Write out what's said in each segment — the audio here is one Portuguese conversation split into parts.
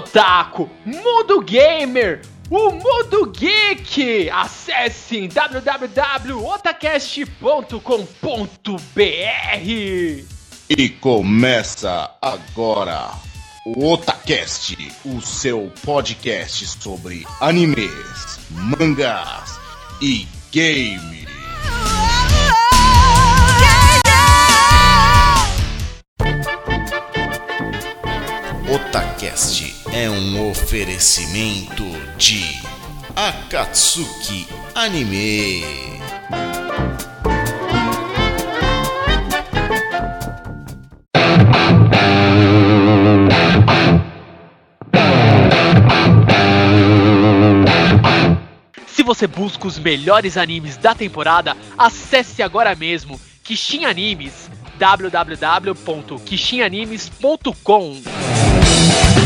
otaku, mundo gamer, o mundo geek. Acesse www.otacast.com.br. E começa agora o Otacast, o seu podcast sobre animes, mangás e games. Otacast é um oferecimento de Akatsuki Anime. Se você busca os melhores animes da temporada, acesse agora mesmo Kishin Animes www.kishinanimes.com.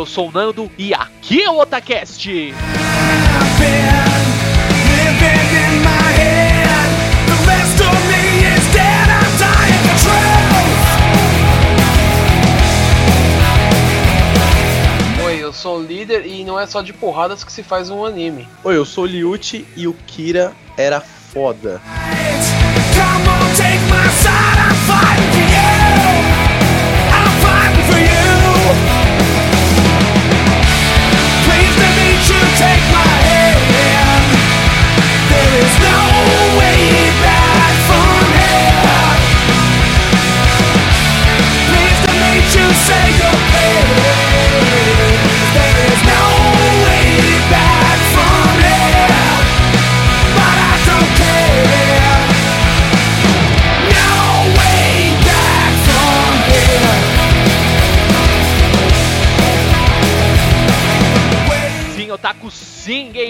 Eu sou o Nando e aqui é o Otacast. Sou o líder e não é só de porradas que se faz um anime. Oi, eu sou o Liuchi e o Kira era foda. Say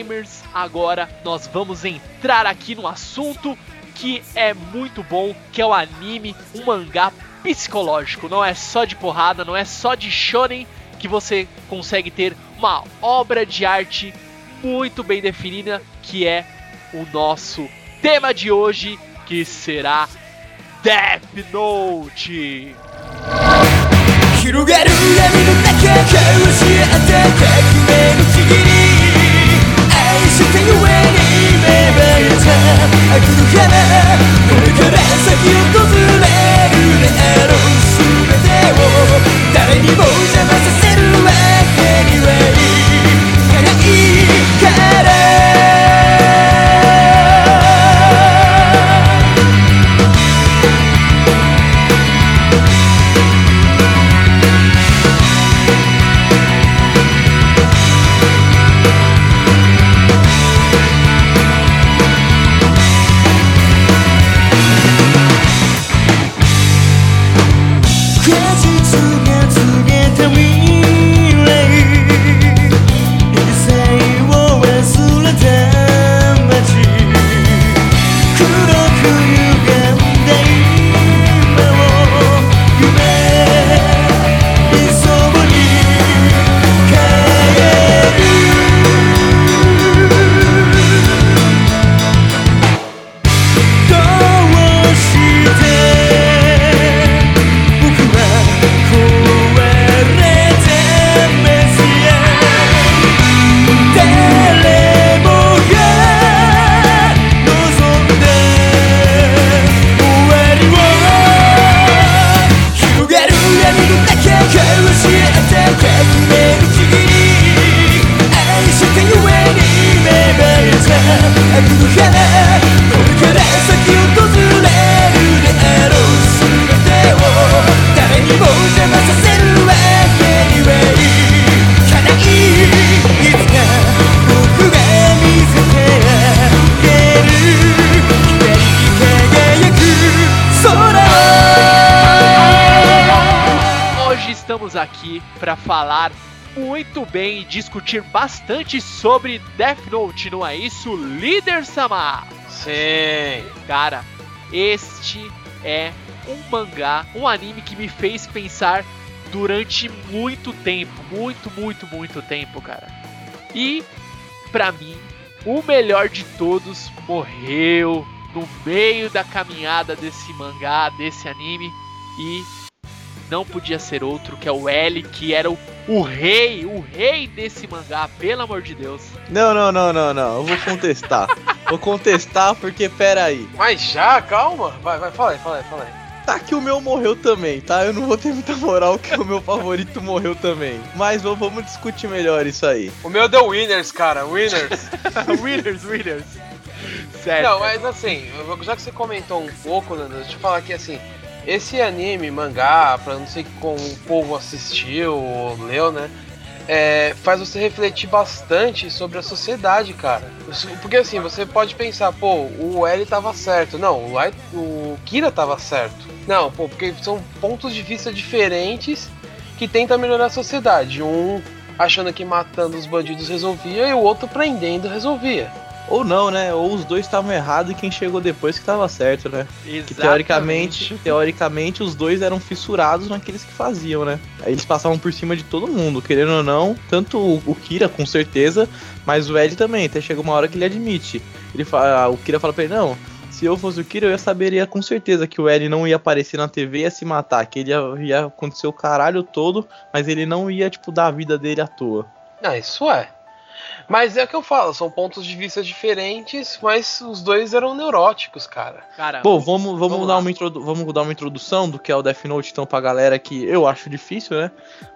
gamers. Agora nós vamos entrar aqui no assunto que é muito bom, que é o anime, um mangá psicológico. Não é só de porrada, não é só de shonen que você consegue ter uma obra de arte muito bem definida, que é o nosso tema de hoje, que será Death Note. 広がる闇の中交し合った革命のちぎり愛 してゆえに芽生えた悪の花これから先訪れるであろう全てを誰にも邪魔させるわけにはいかないから estamos aqui para falar muito bem e discutir bastante sobre Death Note, não é isso, líder Sama? Sim. Cara, este é um mangá, um anime que me fez pensar durante muito tempo, muito, muito, muito tempo, cara. E pra mim, o melhor de todos morreu no meio da caminhada desse mangá, desse anime e não podia ser outro que é o L, que era o, o rei, o rei desse mangá, pelo amor de Deus. Não, não, não, não, não. Eu vou contestar. vou contestar porque, pera aí. Mas já, calma. Vai, vai, fala aí, fala aí, fala aí. Tá que o meu morreu também, tá? Eu não vou ter muita moral que o meu favorito morreu também. Mas vamos- discutir melhor isso aí. O meu deu Winners, cara, Winners. winners, winners. Sério. Não, mas assim, já que você comentou um pouco, Nando, deixa eu falar que assim, esse anime, mangá, pra não sei como o povo assistiu ou leu, né? é, faz você refletir bastante sobre a sociedade, cara. Porque assim, você pode pensar, pô, o L tava certo. Não, o, Light- o Kira tava certo. Não, pô, porque são pontos de vista diferentes que tentam melhorar a sociedade. Um achando que matando os bandidos resolvia e o outro prendendo resolvia. Ou não, né? Ou os dois estavam errados e quem chegou depois que tava certo, né? Que Exatamente. teoricamente, teoricamente os dois eram fissurados naqueles que faziam, né? Aí eles passavam por cima de todo mundo, querendo ou não, tanto o, Kira com certeza, mas o Ed também, até chega uma hora que ele admite. Ele fala, o Kira fala pra ele, não, se eu fosse o Kira, eu ia saberia com certeza que o Ed não ia aparecer na TV e ia se matar, que ele ia, ia acontecer o caralho todo, mas ele não ia, tipo, dar a vida dele à toa. Ah, isso é. Mas é o que eu falo, são pontos de vista diferentes, mas os dois eram neuróticos, cara. Cara, Bom, vamos, vamos, Vamos dar uma vamos dar uma introdução do que é o Death Note, então, pra galera que eu acho difícil, né?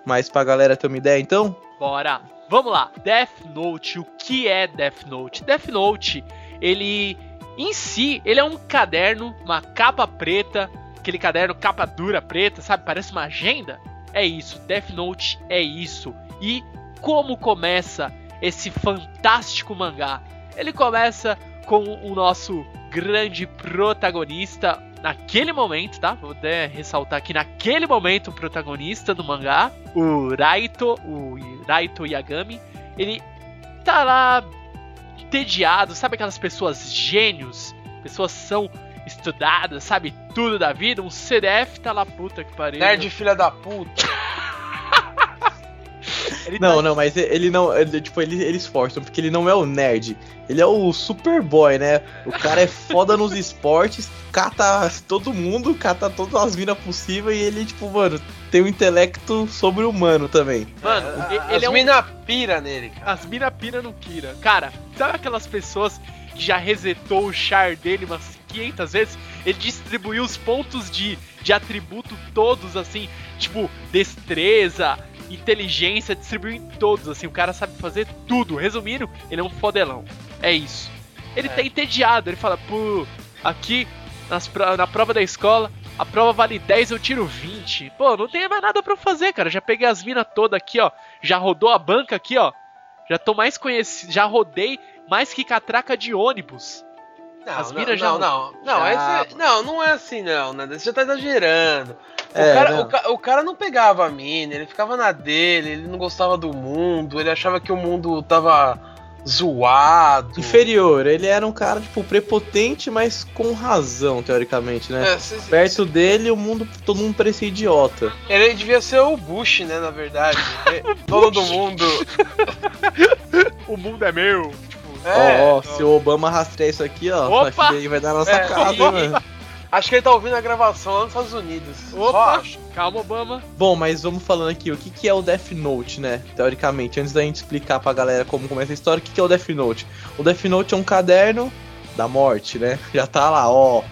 Mas pra galera ter uma ideia, então, Bora. Vamos lá. Death Note. O que é Death Note? Death Note, ele em si, ele é um caderno, uma capa preta, aquele caderno capa dura preta, sabe? Parece uma agenda. É isso. Death Note é isso. E como começa esse fantástico mangá? Ele começa com o nosso grande protagonista naquele momento, tá? Vou até ressaltar aqui naquele momento o protagonista do mangá, o Raito, o Raito Yagami, ele tá lá entediado, sabe aquelas pessoas gênios, pessoas são estudadas, sabe tudo da vida, um CDF tá lá puta que pariu. Nerd filha da puta. Ele Não, tá- não, mas ele não. Ele, tipo, ele, eles forçam, porque ele não é o nerd. Ele é o Superboy, né? O cara é foda nos esportes, cata todo mundo, cata todas as minas possíveis e ele, tipo, mano, tem um intelecto sobre-humano também. Mano, As ele é um mina pira nele, cara. As mina pira no Kira. Cara, sabe aquelas pessoas que já resetou o char dele umas 500 vezes? Ele distribuiu os pontos de, de atributo todos, assim, tipo, destreza, inteligência, distribuiu em todos, assim. O cara sabe fazer tudo. Resumindo, ele é um fodelão. É isso. Ele tá entediado, ele fala, pô, aqui nas na prova da escola. A prova vale 10, eu tiro 20. Pô, não tem mais nada pra eu fazer, cara. Já peguei as minas todas aqui, ó. Já rodou a banca aqui, ó. Já tô mais conhecido, já rodei mais que catraca de ônibus. Não, As não, minas já não, não, não, Já, esse- não, não é assim não, né? Você já tá exagerando. O, É, cara, não. o, ca- o cara não pegava a mina, ele ficava na dele, ele não gostava do mundo, ele achava que o mundo tava zoado. Inferior, ele era um cara, tipo, prepotente, mas com razão, teoricamente, né? É, cê- cê- Perto dele, o mundo, todo mundo parecia idiota. Ele devia ser o Bush, né, na verdade. Dono do mundo. O mundo é meu. Ó, É, ó, se o Obama rastrear isso aqui, ó, Opa! vai dar na nossa É, casa, hein, mano. Acho que ele tá ouvindo a gravação lá nos Estados Unidos. Opa! Calma, Obama. Bom, mas vamos falando aqui, o que, que é o Death Note, né? Teoricamente, antes da gente explicar pra galera como começa a história, o que, que é o Death Note? O Death Note é um caderno da morte, né? Já tá lá, ó.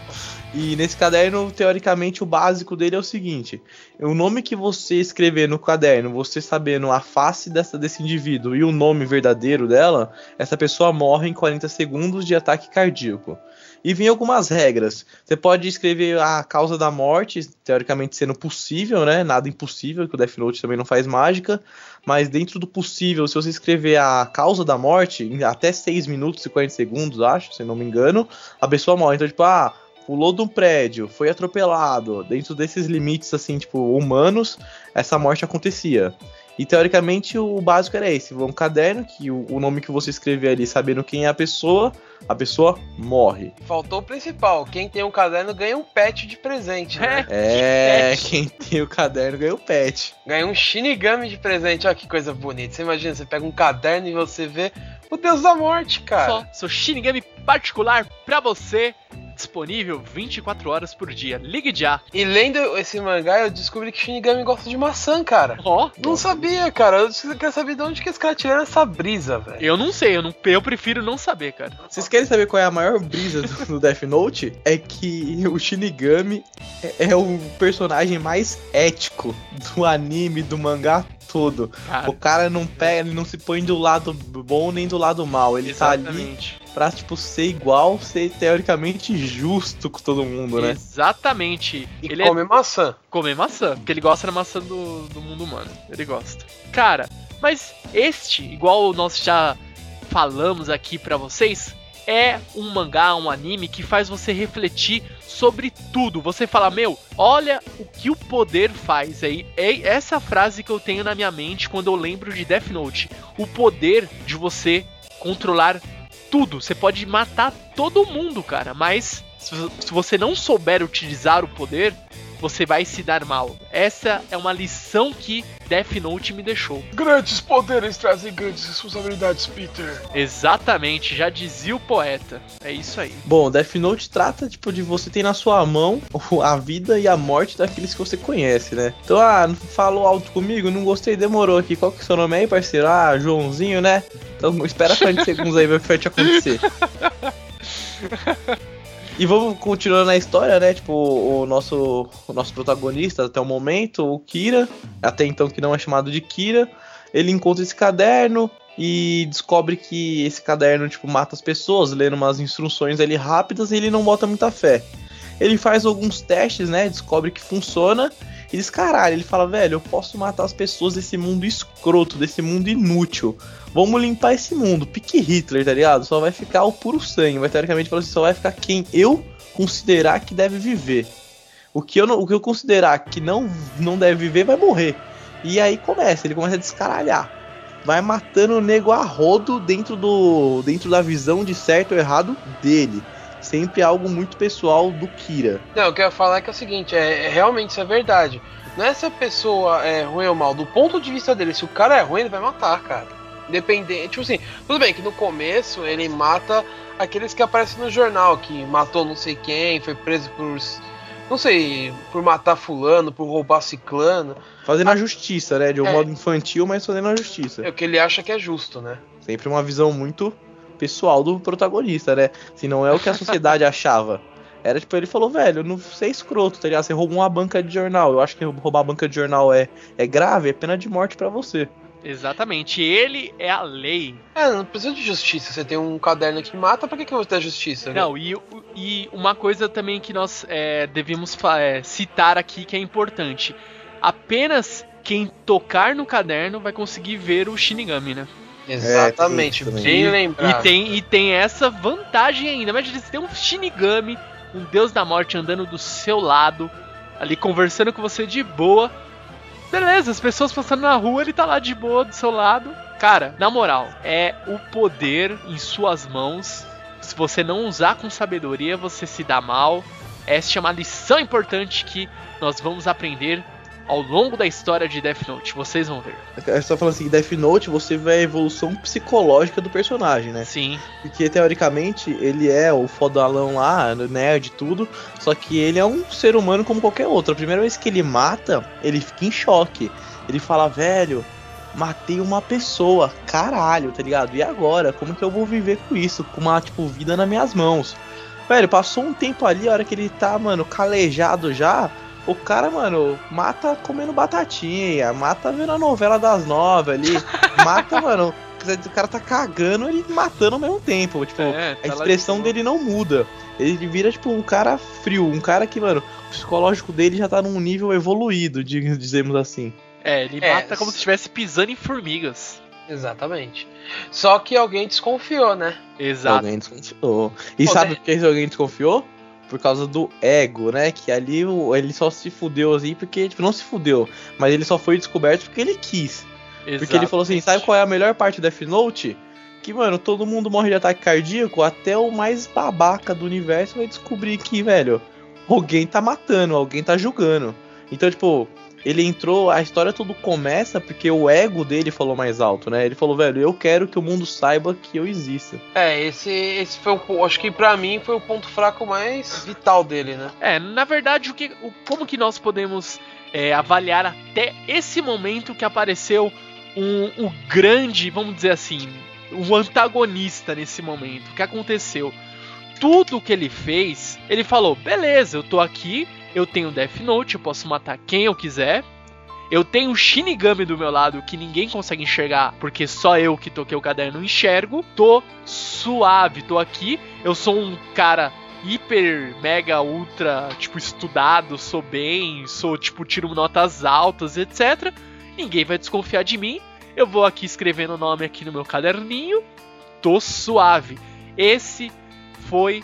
E nesse caderno, teoricamente, o básico dele é o seguinte: o nome que você escrever no caderno, você sabendo a face dessa, desse indivíduo e o nome verdadeiro dela, essa pessoa morre em 40 segundos de ataque cardíaco. E vem algumas regras. Você pode escrever a causa da morte, teoricamente sendo possível, né? Nada impossível, que o Death Note também não faz mágica. Mas dentro do possível, se você escrever a causa da morte, em até 6 minutos e 40 segundos, acho, se não me engano, a pessoa morre. Então, tipo, ah, pulou de um prédio, foi atropelado. Dentro desses limites, assim, tipo, humanos, essa morte acontecia. E teoricamente o básico era esse: um caderno, que o, o nome que você escrever ali, sabendo quem é a pessoa, a pessoa morre. Faltou o principal. Quem tem um caderno ganha um pet de presente, né? É, Pet. quem tem o caderno ganha o pet. Ganha um Shinigami de presente. Olha que coisa bonita. Você imagina, você pega um caderno e você vê o Deus da Morte, cara. Só seu Shinigami particular pra você, disponível 24 horas por dia. Ligue já. E lendo esse mangá, eu descobri que Shinigami gosta de maçã, cara. Ó, Não sabia, cara. Eu queria saber de onde que esse cara tiraram essa brisa, velho. eu não sei, eu, não, eu prefiro não saber, cara. Vocês querem saber qual é a maior brisa do, do Death Note? É que o Shinigami é, é o personagem mais ético do anime, do mangá todo. Cara, O cara não pega, ele não se põe do lado bom nem do lado mal. Ele tá ali exatamente. pra, tipo, ser igual, ser teoricamente justo com todo mundo, né? Exatamente. E ele come maçã. é comer maçã, porque ele gosta da maçã do, do mundo humano. Ele gosta. Cara, mas este, igual nós já falamos aqui pra vocês, é um mangá, um anime que faz você refletir sobre tudo. Você fala, meu, olha o que o poder faz aí. É essa frase que eu tenho na minha mente quando eu lembro de Death Note. O poder de você controlar tudo. Você pode matar todo mundo, cara, mas se você não souber utilizar o poder, você vai se dar mal. Essa é uma lição que Death Note me deixou. Grandes poderes trazem grandes responsabilidades, Peter. Exatamente, já dizia o poeta. É isso aí. Bom, Death Note trata, tipo, de você ter na sua mão a vida e a morte daqueles que você conhece, né? Então, ah, falou alto comigo, não gostei, demorou aqui. Qual que é o seu nome aí, parceiro? Ah, Joãozinho, né? Então, espera 40 segundos aí, ver o que vai te acontecer. E vamos continuando na história, né? Tipo, o nosso, o nosso protagonista até o momento, o Kira, até então que não é chamado de Kira, ele encontra esse caderno e descobre que esse caderno, tipo, mata as pessoas, lendo umas instruções ali rápidas e ele não bota muita fé. Ele faz alguns testes, né? Descobre que funciona e diz, caralho, ele fala, velho, eu posso matar as pessoas desse mundo escroto, desse mundo inútil. Vamos limpar esse mundo. Pique Hitler, tá ligado? Só vai ficar o puro sangue. Vai teoricamente falar assim, só vai ficar quem eu considerar que deve viver. O que eu, não, o que eu considerar que não, não deve viver vai morrer. E aí começa, ele começa a descaralhar. Vai matando o nego a rodo dentro, do, dentro da visão de certo ou errado dele. Sempre algo muito pessoal do Kira. Não, o que eu ia falar é que é o seguinte, é, é realmente isso é verdade. Não é se a pessoa é ruim ou mal, do ponto de vista dele, se o cara é ruim, ele vai matar, cara. Independente, tipo assim, tudo bem que no começo ele mata aqueles que aparecem no jornal, que matou não sei quem, foi preso por. não sei, por matar fulano, por roubar ciclano. Fazendo a justiça, né? De um É. modo infantil, mas fazendo a justiça. É o que ele acha que é justo, né? Sempre uma visão muito pessoal do protagonista, né? Se não é o que a sociedade achava. Era tipo, ele falou, velho, não sei escroto, tá ligado? Você roubou uma banca de jornal. Eu acho que roubar a banca de jornal é, é grave, é pena de morte pra você. Exatamente, ele é a lei. É, não precisa de justiça. Você tem um caderno que mata, pra que, que você tem justiça? né? Não, e, e uma coisa também que nós é, devemos é, citar aqui que é importante: apenas quem tocar no caderno vai conseguir ver o Shinigami, né? Exatamente, É, tem isso bem E lembrado. tem, e tem essa vantagem ainda. Imagina você tem um Shinigami, um deus da morte andando do seu lado, ali conversando com você de boa. Beleza, as pessoas passando na rua, ele tá lá de boa do seu lado. Cara, na moral, é o poder em suas mãos. Se você não usar com sabedoria, você se dá mal. Essa é uma lição importante que nós vamos aprender ao longo da história de Death Note. Vocês vão ver. É só falando assim, Death Note, você vê a evolução psicológica do personagem, né? Sim, Porque teoricamente ele é o fodalão lá, nerd e tudo, só que ele é um ser humano como qualquer outro. A primeira vez que ele mata, ele fica em choque. Ele fala, velho, matei uma pessoa, caralho, tá ligado? E agora? Como que eu vou viver com isso? Com uma, tipo, vida nas minhas mãos. Velho, passou um tempo ali, a hora que ele tá, mano, calejado já. O cara, mano, mata comendo batatinha, mata vendo a novela das nove ali, mata, mano, o cara tá cagando ele matando ao mesmo tempo. Tipo, É, a tá lá expressão de dele não muda. Ele vira, tipo, um cara frio, um cara que, mano, o psicológico dele já tá num nível evoluído, dizemos assim. É, ele É, mata como se estivesse pisando em formigas. Exatamente. Só que alguém desconfiou, né? Exato. Alguém desconfiou. E Pô, sabe né? por que alguém desconfiou? Por causa do ego, né? Que ali ele só se fudeu assim porque, tipo, não se fudeu, mas ele só foi descoberto porque ele quis. Porque ele falou assim: sabe qual é a melhor parte do Death Note? Que, mano, todo mundo morre de ataque cardíaco, até o mais babaca do universo vai descobrir que, velho, alguém tá matando, alguém tá julgando. Então, tipo, ele entrou, a história tudo começa porque o ego dele falou mais alto, né? Ele falou, velho, eu quero que o mundo saiba que eu existo. É, esse, esse foi o. Acho que pra mim foi o ponto fraco mais vital dele, né? É, na verdade, o que, o, como que nós podemos é, avaliar até esse momento que apareceu um, um grande, vamos dizer assim, um antagonista nesse momento? O que aconteceu? Tudo que ele fez, ele falou: beleza, eu tô aqui, eu tenho Death Note, eu posso matar quem eu quiser. Eu tenho o Shinigami do meu lado que ninguém consegue enxergar, porque só eu que toquei o caderno enxergo. Tô suave, tô aqui. Eu sou um cara hiper, mega, ultra, tipo, estudado, sou bem, sou, tipo, tiro notas altas, etc. Ninguém vai desconfiar de mim. Eu vou aqui escrevendo o nome aqui no meu caderninho. Tô suave. Esse foi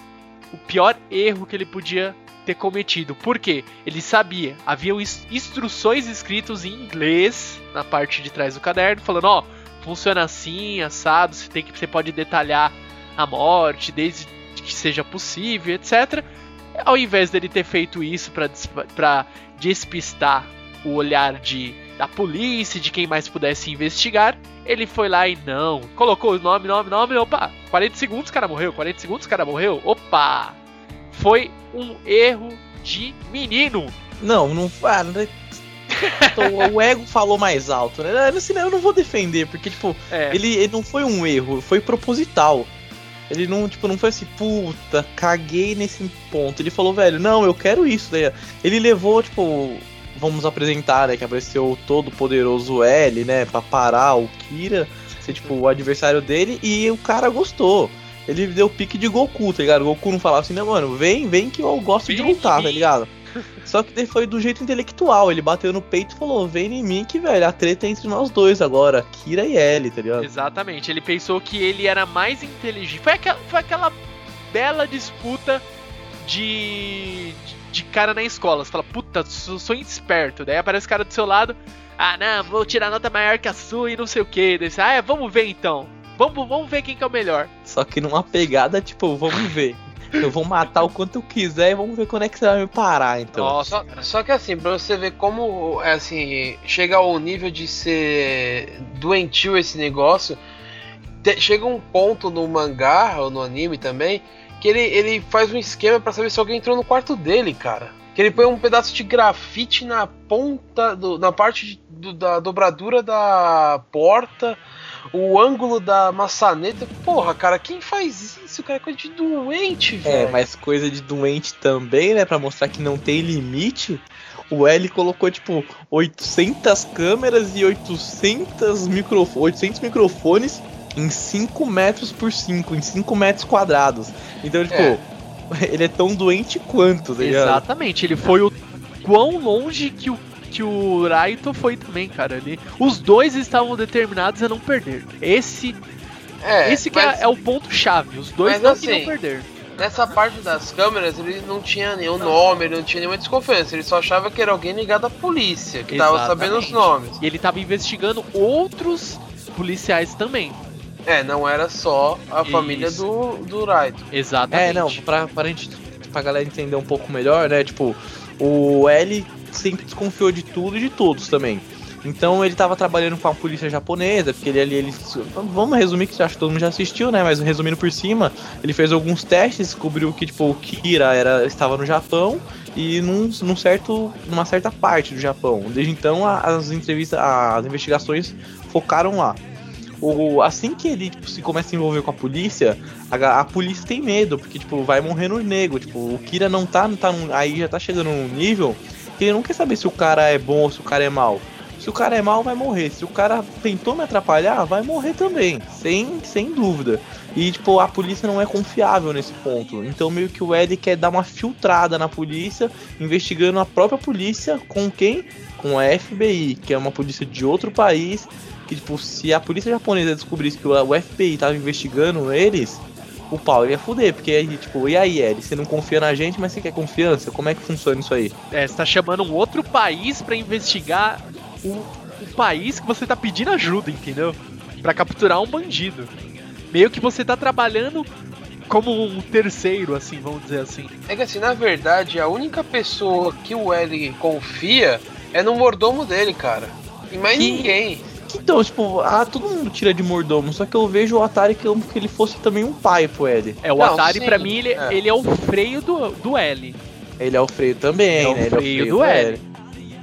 o pior erro que ele podia ter cometido. Por quê? Ele sabia, haviam instruções escritas em inglês na parte de trás do caderno, falando, ó, oh, funciona assim, assado, você tem que você pode detalhar a morte desde que seja possível, etc. Ao invés dele ter feito isso para despistar o olhar de da polícia, de quem mais pudesse investigar, ele foi lá e não, colocou o nome, nome, nome, opa, 40 segundos o cara morreu, 40 segundos o cara morreu, opa, foi um erro de menino. Não, não. Ah, então, o ego falou mais alto, né? Assim, eu não vou defender, porque, tipo, é. ele, ele não foi um erro, foi proposital. Ele não, tipo, não foi assim, puta, caguei nesse ponto. Ele falou, velho, não, eu quero isso. Daí, ele levou, tipo, vamos apresentar, né, que apareceu o todo poderoso L, né, pra parar o Kira, ser, tipo, o adversário dele, e o cara gostou ele deu pique de Goku, tá ligado? O Goku não falava assim, né, mano, vem, vem que eu gosto vem de lutar, tá ligado? Só que foi do jeito intelectual, ele bateu no peito e falou, vem em mim que, velho, a treta é entre nós dois agora, Kira e Ellie, tá ligado? Exatamente, ele pensou que ele era mais inteligente. Foi aquela, foi aquela bela disputa de, de cara na escola. Você fala, puta, sou, sou esperto. Daí aparece o cara do seu lado, ah, não, vou tirar nota maior que a sua e não sei o que. Daí você, ah, é, vamos ver então. Vamos, vamos ver quem que é o melhor. Só que numa pegada, tipo, vamos ver. Eu vou matar o quanto eu quiser e vamos ver quando é que você vai me parar, então. Nossa, só, só que assim, pra você ver como, é assim, chega ao nível de ser doentio esse negócio, te, chega um ponto no mangá, ou no anime também, que ele, ele faz um esquema para saber se alguém entrou no quarto dele, cara. Que ele põe um pedaço de grafite na ponta, do, na parte de, do, da dobradura da porta o ângulo da maçaneta. Porra, cara, quem faz isso, cara? É coisa de doente, é, velho. É, mas coisa de doente também, né? Pra mostrar que não tem limite. O L colocou, tipo, 800 câmeras e 800, microf 800 microfones em 5 metros por 5, em 5 metros quadrados. Então, tipo, é. ele é tão doente quanto, tá Exatamente, ele foi o quão longe que o que o Raito foi também, cara. Ali. Os dois estavam determinados a não perder. Esse. É, esse que é, mas, é, é, o ponto chave. Os dois não assim, queriam perder. Nessa parte das câmeras, ele não tinha nenhum nome, ele não tinha nenhuma desconfiança. Ele só achava que era alguém ligado à polícia, que Exatamente. tava sabendo os nomes. E ele tava investigando outros policiais também. É, não era só a Isso. família do, do Raito. Exatamente. É, não, pra, pra gente, pra galera entender um pouco melhor, né, tipo, o L sempre desconfiou de tudo e de todos também. Então ele estava trabalhando com a polícia japonesa, porque ele ali, ele, vamos resumir que acho que todo mundo já assistiu, né? Mas resumindo por cima, ele fez alguns testes, descobriu que tipo o Kira era, estava no Japão e num, num certo, numa certa parte do Japão. Desde então as entrevistas, as investigações focaram lá. O, assim que ele tipo, se começa a envolver com a polícia, a, a, polícia tem medo, porque tipo, vai morrendo nego. Tipo, o Kira não tá, não tá aí já tá chegando num nível ele não quer saber se o cara é bom ou se o cara é mal. Se o cara é mal, vai morrer. Se o cara tentou me atrapalhar, vai morrer também. Sem, sem dúvida. E, tipo, a polícia não é confiável nesse ponto. Então, meio que o Ed quer dar uma filtrada na polícia, investigando a própria polícia com quem? Com a FBI, que é uma polícia de outro país. Que, tipo, se a polícia japonesa descobrisse que o FBI estava investigando eles, o pau ia fuder, porque aí, tipo, e aí, Ed, você não confia na gente, mas você quer confiança? Como é que funciona isso aí? É, você tá chamando um outro país para investigar o o país que você tá pedindo ajuda, entendeu? Pra capturar um bandido. Meio que você tá trabalhando como um terceiro, assim, vamos dizer assim. É que assim, na verdade, a única pessoa que o L confia é no mordomo dele, cara. E mais Que- ninguém. Então, tipo, ah, todo mundo tira de mordomo, só que eu vejo o Atari como que ele fosse também um pai pro L. É, o Não, Atari, sim, pra mim, ele é. ele é o freio do, do L. Ele é o freio também, É o né? Ele freio do L.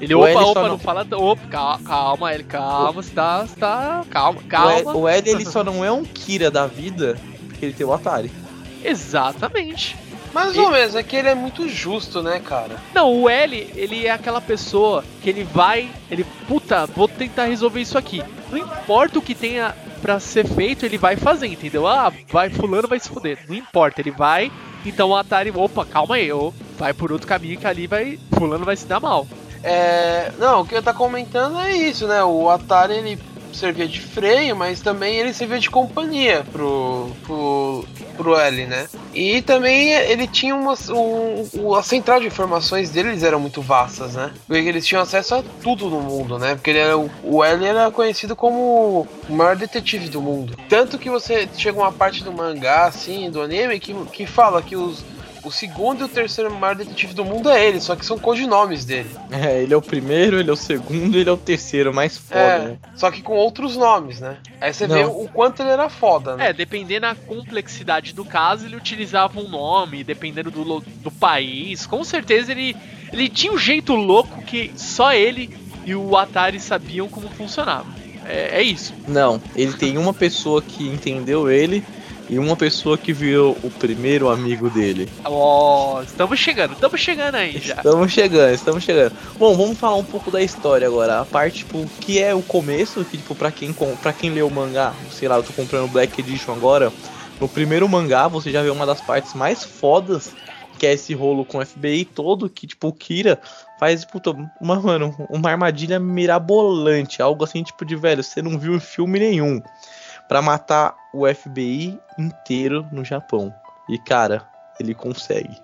Ele, O opa, L opa, não... não- fala. Opa, calma, calma, ele, calma, você tá, você tá. Calma, O L, calma. o L, ele só não é um Kira da vida porque ele tem o Atari. Exatamente. Mais ou menos, é que ele é muito justo, né, cara? Não, o L, ele é aquela pessoa que ele vai, ele, puta, vou tentar resolver isso aqui. Não importa o que tenha pra ser feito, ele vai fazer, entendeu? Ah, vai, fulano vai se fuder. Não importa, ele vai, então o Atari, opa, calma aí, ô, vai por outro caminho que ali vai, fulano vai se dar mal. É. Não, o que eu tá comentando é isso, né? O Atari ele servia de freio, mas também ele servia de companhia pro, pro, pro L, né? E também ele tinha umas. Um, a central de informações deles eram muito vastas, né? Porque eles tinham acesso a tudo no mundo, né? Porque ele era, o L era conhecido como o maior detetive do mundo. Tanto que você chega uma parte do mangá, assim, do anime, que, que fala que os. O segundo e o terceiro maior detetive do mundo é ele, só que são codinomes dele. É, ele é o primeiro, ele é o segundo, ele é o terceiro, mais foda, É, né? só que com outros nomes, né? Aí você vê Não. o quanto ele era foda, né? É, dependendo da complexidade do caso, ele utilizava um nome, dependendo do, do país. Com certeza ele, ele tinha um jeito louco que só ele e o Atari sabiam como funcionava. É, é isso. Não, ele tem uma pessoa que entendeu ele e uma pessoa que virou o primeiro amigo dele. Ó, estamos chegando, estamos chegando aí já. Estamos chegando, estamos chegando. Bom, vamos falar um pouco da história agora. A parte, tipo, que é o começo, que, tipo, pra quem, pra quem lê o mangá, sei lá, eu tô comprando o Black Edition agora. No primeiro mangá, você já vê uma das partes mais fodas, que é esse rolo com o FBI todo, que, tipo, o Kira faz, puta, uma, mano, uma armadilha mirabolante. Algo assim, tipo, de velho, você não viu em filme nenhum. Pra matar o FBI inteiro no Japão. E, cara, ele consegue.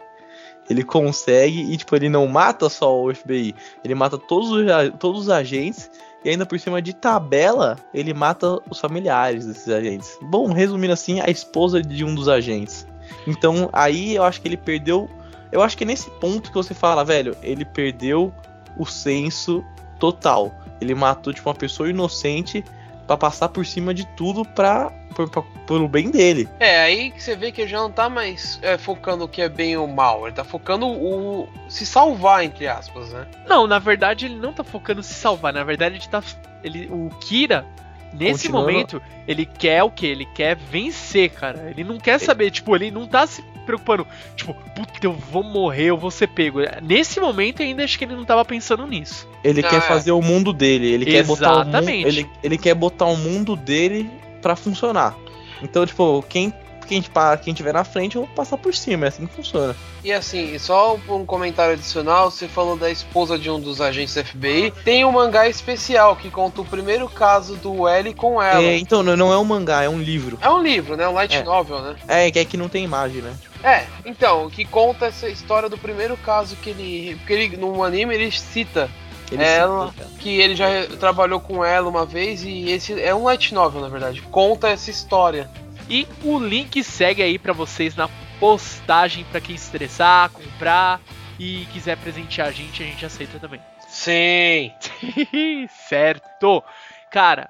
Ele consegue e, tipo, ele não mata só o FBI, ele mata todos os, todos os agentes e ainda por cima de tabela, ele mata os familiares desses agentes. Bom, resumindo assim, a esposa de um dos agentes. Então, aí eu acho que ele perdeu. Eu acho que é nesse ponto que você fala, velho, ele perdeu o senso total. Ele matou, tipo, uma pessoa inocente pra passar por cima de tudo pra, por, pra- pelo bem dele. É, aí que você vê que ele já não tá mais é, focando o que é bem ou mal, ele tá focando o se salvar, entre aspas, né? Não, na verdade ele não tá focando em se salvar, na verdade ele tá. Ele, o Kira, nesse momento, ele quer o quê? Ele quer vencer, cara. Ele não quer saber, tipo, ele não tá se preocupando, tipo, puta, eu vou morrer, eu vou ser pego. Nesse momento ainda acho que ele não tava pensando nisso. Ele Ah, quer é. fazer o mundo dele, ele quer botar o ele, ele quer botar o mundo dele pra funcionar. Então, tipo, quem quem, quem tiver na frente, eu vou passar por cima, é assim que funciona. E assim, só um comentário adicional, você falou da esposa de um dos agentes da FBI. Tem um mangá especial que conta o primeiro caso do L com ela. É, É, então, não, não é um mangá, é um livro. um livro, né? Um light É. novel, né? É, que é que não tem imagem, né? É, então, que conta essa história do primeiro caso que ele. Porque ele, no anime ele cita Ele Ela- que ele já trabalhou com ela uma vez e esse é um light novel, na verdade. Conta essa história. E o link segue aí pra vocês na postagem pra quem se estressar, comprar e quiser presentear a gente, a gente aceita também. Sim. certo. Cara,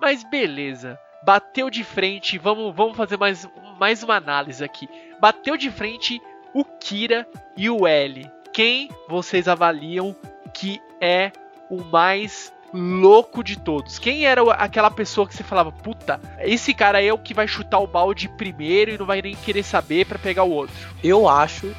mas beleza. Bateu de frente, vamos, vamos fazer mais, mais uma análise aqui. Bateu de frente o Kira e o L. Quem vocês avaliam que é o mais louco de todos? Quem era aquela pessoa que você falava, puta, esse cara é o que vai chutar o balde primeiro e não vai nem querer saber pra pegar o outro? Eu acho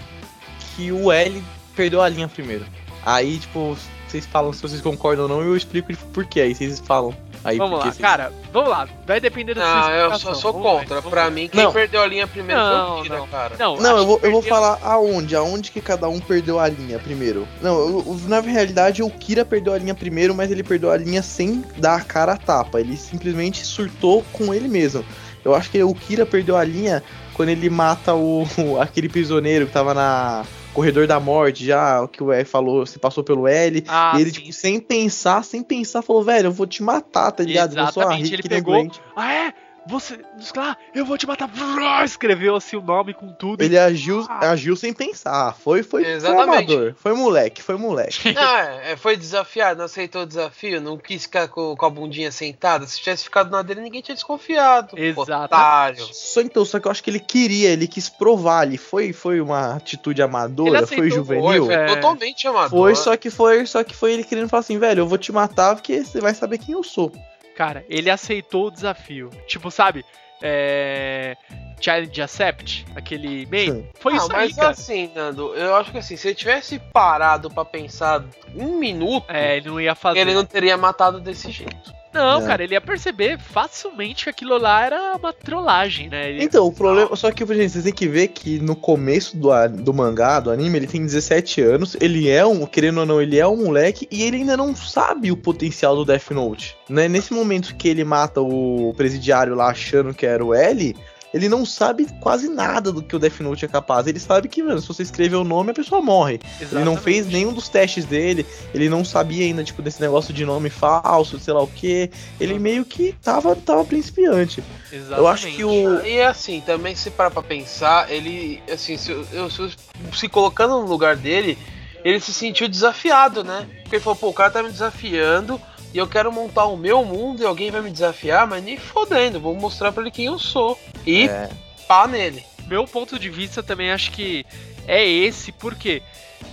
que o L perdeu a linha primeiro. Aí, tipo, vocês falam se vocês concordam ou não, eu explico tipo, por quê. Aí vocês falam. Aí, vamos lá, vocês- cara, vamos lá. Vai depender sua Não, eu explicação. só sou Vamos contra. vamos Pra ver. mim, quem Não. perdeu a linha primeiro Não, foi o Kira, não. cara. Não, Não, eu vou, eu vou falar aonde, aonde que cada um perdeu a linha primeiro. Não, eu- eu- na realidade o Kira perdeu a linha primeiro, mas ele perdeu a linha sem dar a cara a tapa. Ele simplesmente surtou com ele mesmo. Eu acho que o Kira perdeu a linha quando ele mata o aquele prisioneiro que tava na corredor da morte, já o que o L falou, se passou pelo L. Ah, e ele, sim. tipo, sem pensar, sem pensar, falou, velho, eu vou te matar, tá ligado? Exatamente, ele pegou-. Ah, é? Você. Ah, eu vou te matar. Escreveu assim o nome com tudo. Ele agiu, agiu sem pensar. Foi, foi, foi Exatamente. amador. Foi moleque, foi moleque. Não, é, é, foi desafiado, não aceitou o desafio, não quis ficar com, com a bundinha sentada. Se tivesse ficado na dele, ninguém tinha desconfiado. Otário. Só então, só que eu acho que ele queria, ele quis provar ali. Foi, foi uma atitude amadora, Ele Foi, juvenil. foi É. totalmente amador. Foi, só que foi, só que foi ele querendo falar assim, velho, eu vou te matar porque você vai saber quem eu sou. Cara, ele aceitou o desafio. Tipo, sabe? É. Challenge Accept, aquele meio. Foi ah, isso aí, mas cara. assim, Nando, eu acho que assim, se ele tivesse parado pra pensar um minuto, É, ele não ia fazer. ele não teria matado desse jeito. Não, É. cara, ele ia perceber facilmente que aquilo lá era uma trollagem, né? Ele- Então, o problema. Só que, gente, vocês têm que ver que no começo do, do mangá, do anime, ele tem 17 anos. Ele é um, querendo ou não, ele é um moleque e ele ainda não sabe o potencial do Death Note. Né? Nesse momento que ele mata o presidiário lá achando que era o L. Ele não sabe quase nada do que o Death Note é capaz. Ele sabe que, mano, se você escrever o nome, a pessoa morre. Ele não Exatamente. fez nenhum dos testes dele, ele não sabia ainda, tipo, desse negócio de nome falso, sei lá o que. Ele meio que tava, tava principiante. Eu acho que o. E assim, também se parar pra pensar, ele, assim, se, eu- se, se colocando no lugar dele, ele se sentiu desafiado, né? Porque ele falou, pô, o cara tá me desafiando e eu quero montar o meu mundo e alguém vai me desafiar, mas nem fodendo, vou mostrar pra ele quem eu sou. E É. pá nele. Meu ponto de vista também acho que é esse, porque,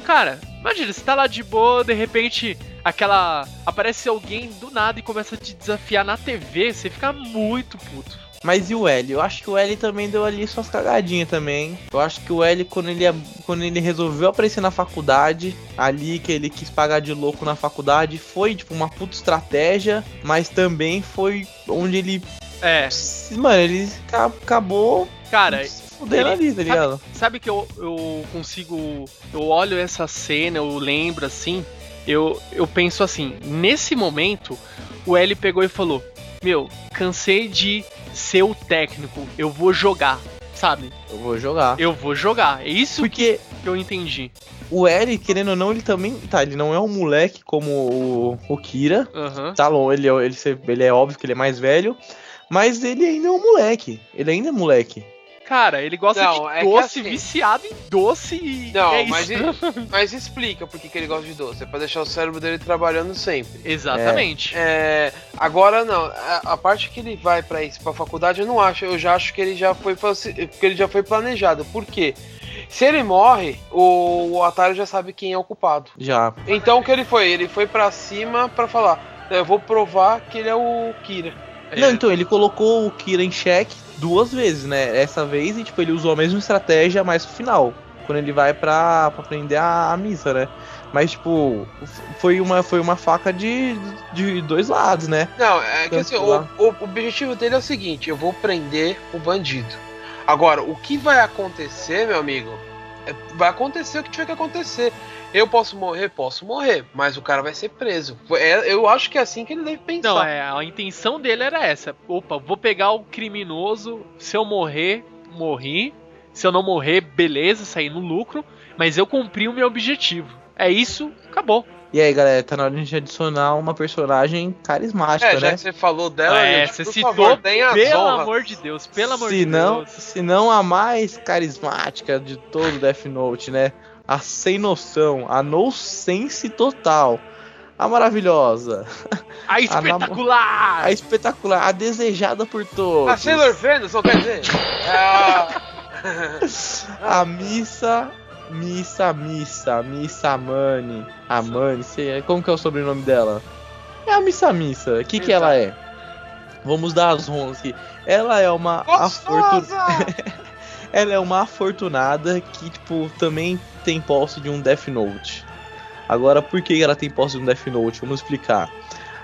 cara, imagina, você tá lá de boa, de repente aquela. aparece alguém do nada e começa a te desafiar na TV, você fica muito puto. Mas e o L? Eu acho que o L também deu ali suas cagadinhas também. Eu acho que o L, quando ele, quando ele resolveu aparecer na faculdade, ali que ele quis pagar de louco na faculdade, foi tipo uma puta estratégia, mas também foi onde ele. É, Mano, ele ca- acabou cara, fudendo ali, tá ligado? Sabe que eu, eu consigo. Eu olho essa cena, eu lembro assim. Eu, eu penso assim: nesse momento, o L pegou e falou: Meu, cansei de ser o técnico, eu vou jogar, sabe? Eu vou jogar. Eu vou jogar. É isso Porque que eu entendi. o L, querendo ou não, ele também. Tá, ele não é um moleque como o, o Kira. Aham. Tá ele, é- ele, ele é óbvio que ele é mais velho. Mas ele ainda é um moleque. Ele ainda é moleque. Cara, ele gosta Não, de é doce, assim- viciado em doce e. Não, é mas, isso. e- mas explica por que, que ele gosta de doce. É pra deixar o cérebro dele trabalhando sempre. Exatamente. É, agora não, a, a parte que ele vai pra isso, pra faculdade, eu não acho. Eu já acho que ele já foi que ele já foi planejado. Por quê? Se ele morre, o, o Atari já sabe quem é o culpado. Já. Então o que ele foi? Ele foi pra cima pra falar: eu vou provar que ele é o Kira. Não, então ele colocou o Kira em xeque duas vezes, né? Essa vez, e tipo, ele usou a mesma estratégia, mas no final. Quando ele vai pra, pra prender a, a missa, né? Mas, tipo, foi uma, foi uma faca de, de dois lados, né? Não, é que assim, o, o objetivo dele é o seguinte: eu vou prender o bandido. Agora, o que vai acontecer, meu amigo? Vai acontecer o que tiver que acontecer. Eu posso morrer, posso morrer, mas o cara vai ser preso. É, eu acho que é assim que ele deve pensar. Não, é, a intenção dele era essa. Opa, vou pegar o criminoso. Se eu morrer, morri. Se eu não morrer, beleza, saí no lucro. Mas eu cumpri o meu objetivo. É isso, acabou. E aí, galera, tá na hora de a gente adicionar uma personagem carismática, É, já né? que você falou dela, É, gente, você por citou, favor, Pelo amor de Deus, pelo amor se de não, Deus. se não a mais carismática de todo Death Note, né? A sem noção, a nonsense total, a maravilhosa, A espetacular! a espetacular, a desejada por todos. A Sailor Venus, não quer dizer? Ah, A missa, missa, missa, missa Mani, a Mani, sei, como que é o sobrenome dela? É a missa missa. O que que ela é? Vamos dar as honras aqui. Ela é uma afortunada. Ela é uma afortunada que, tipo, também tem posse de um Death Note. Agora, por que ela tem posse de um Death Note? Vamos explicar.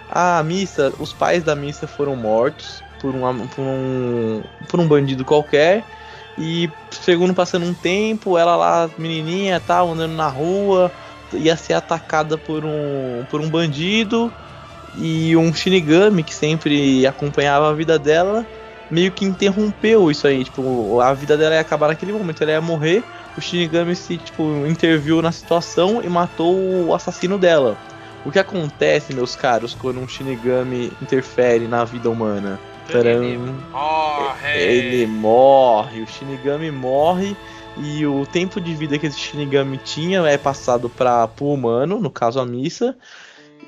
A missa, os pais da missa foram mortos por, uma, por, um, por um bandido qualquer. E, segundo passando um tempo, ela lá, menininha, tal, andando na rua, ia ser atacada por um, por um bandido. E um Shinigami que sempre acompanhava a vida dela meio que interrompeu isso aí. Tipo, a vida dela ia acabar naquele momento, ela ia morrer o Shinigami se, tipo, interviu na situação e matou o assassino dela. O que acontece, meus caros, quando um Shinigami interfere na vida humana? Taram, Morre! ele morre, o Shinigami morre e o tempo de vida que esse Shinigami tinha é passado para o humano, no caso a Missa.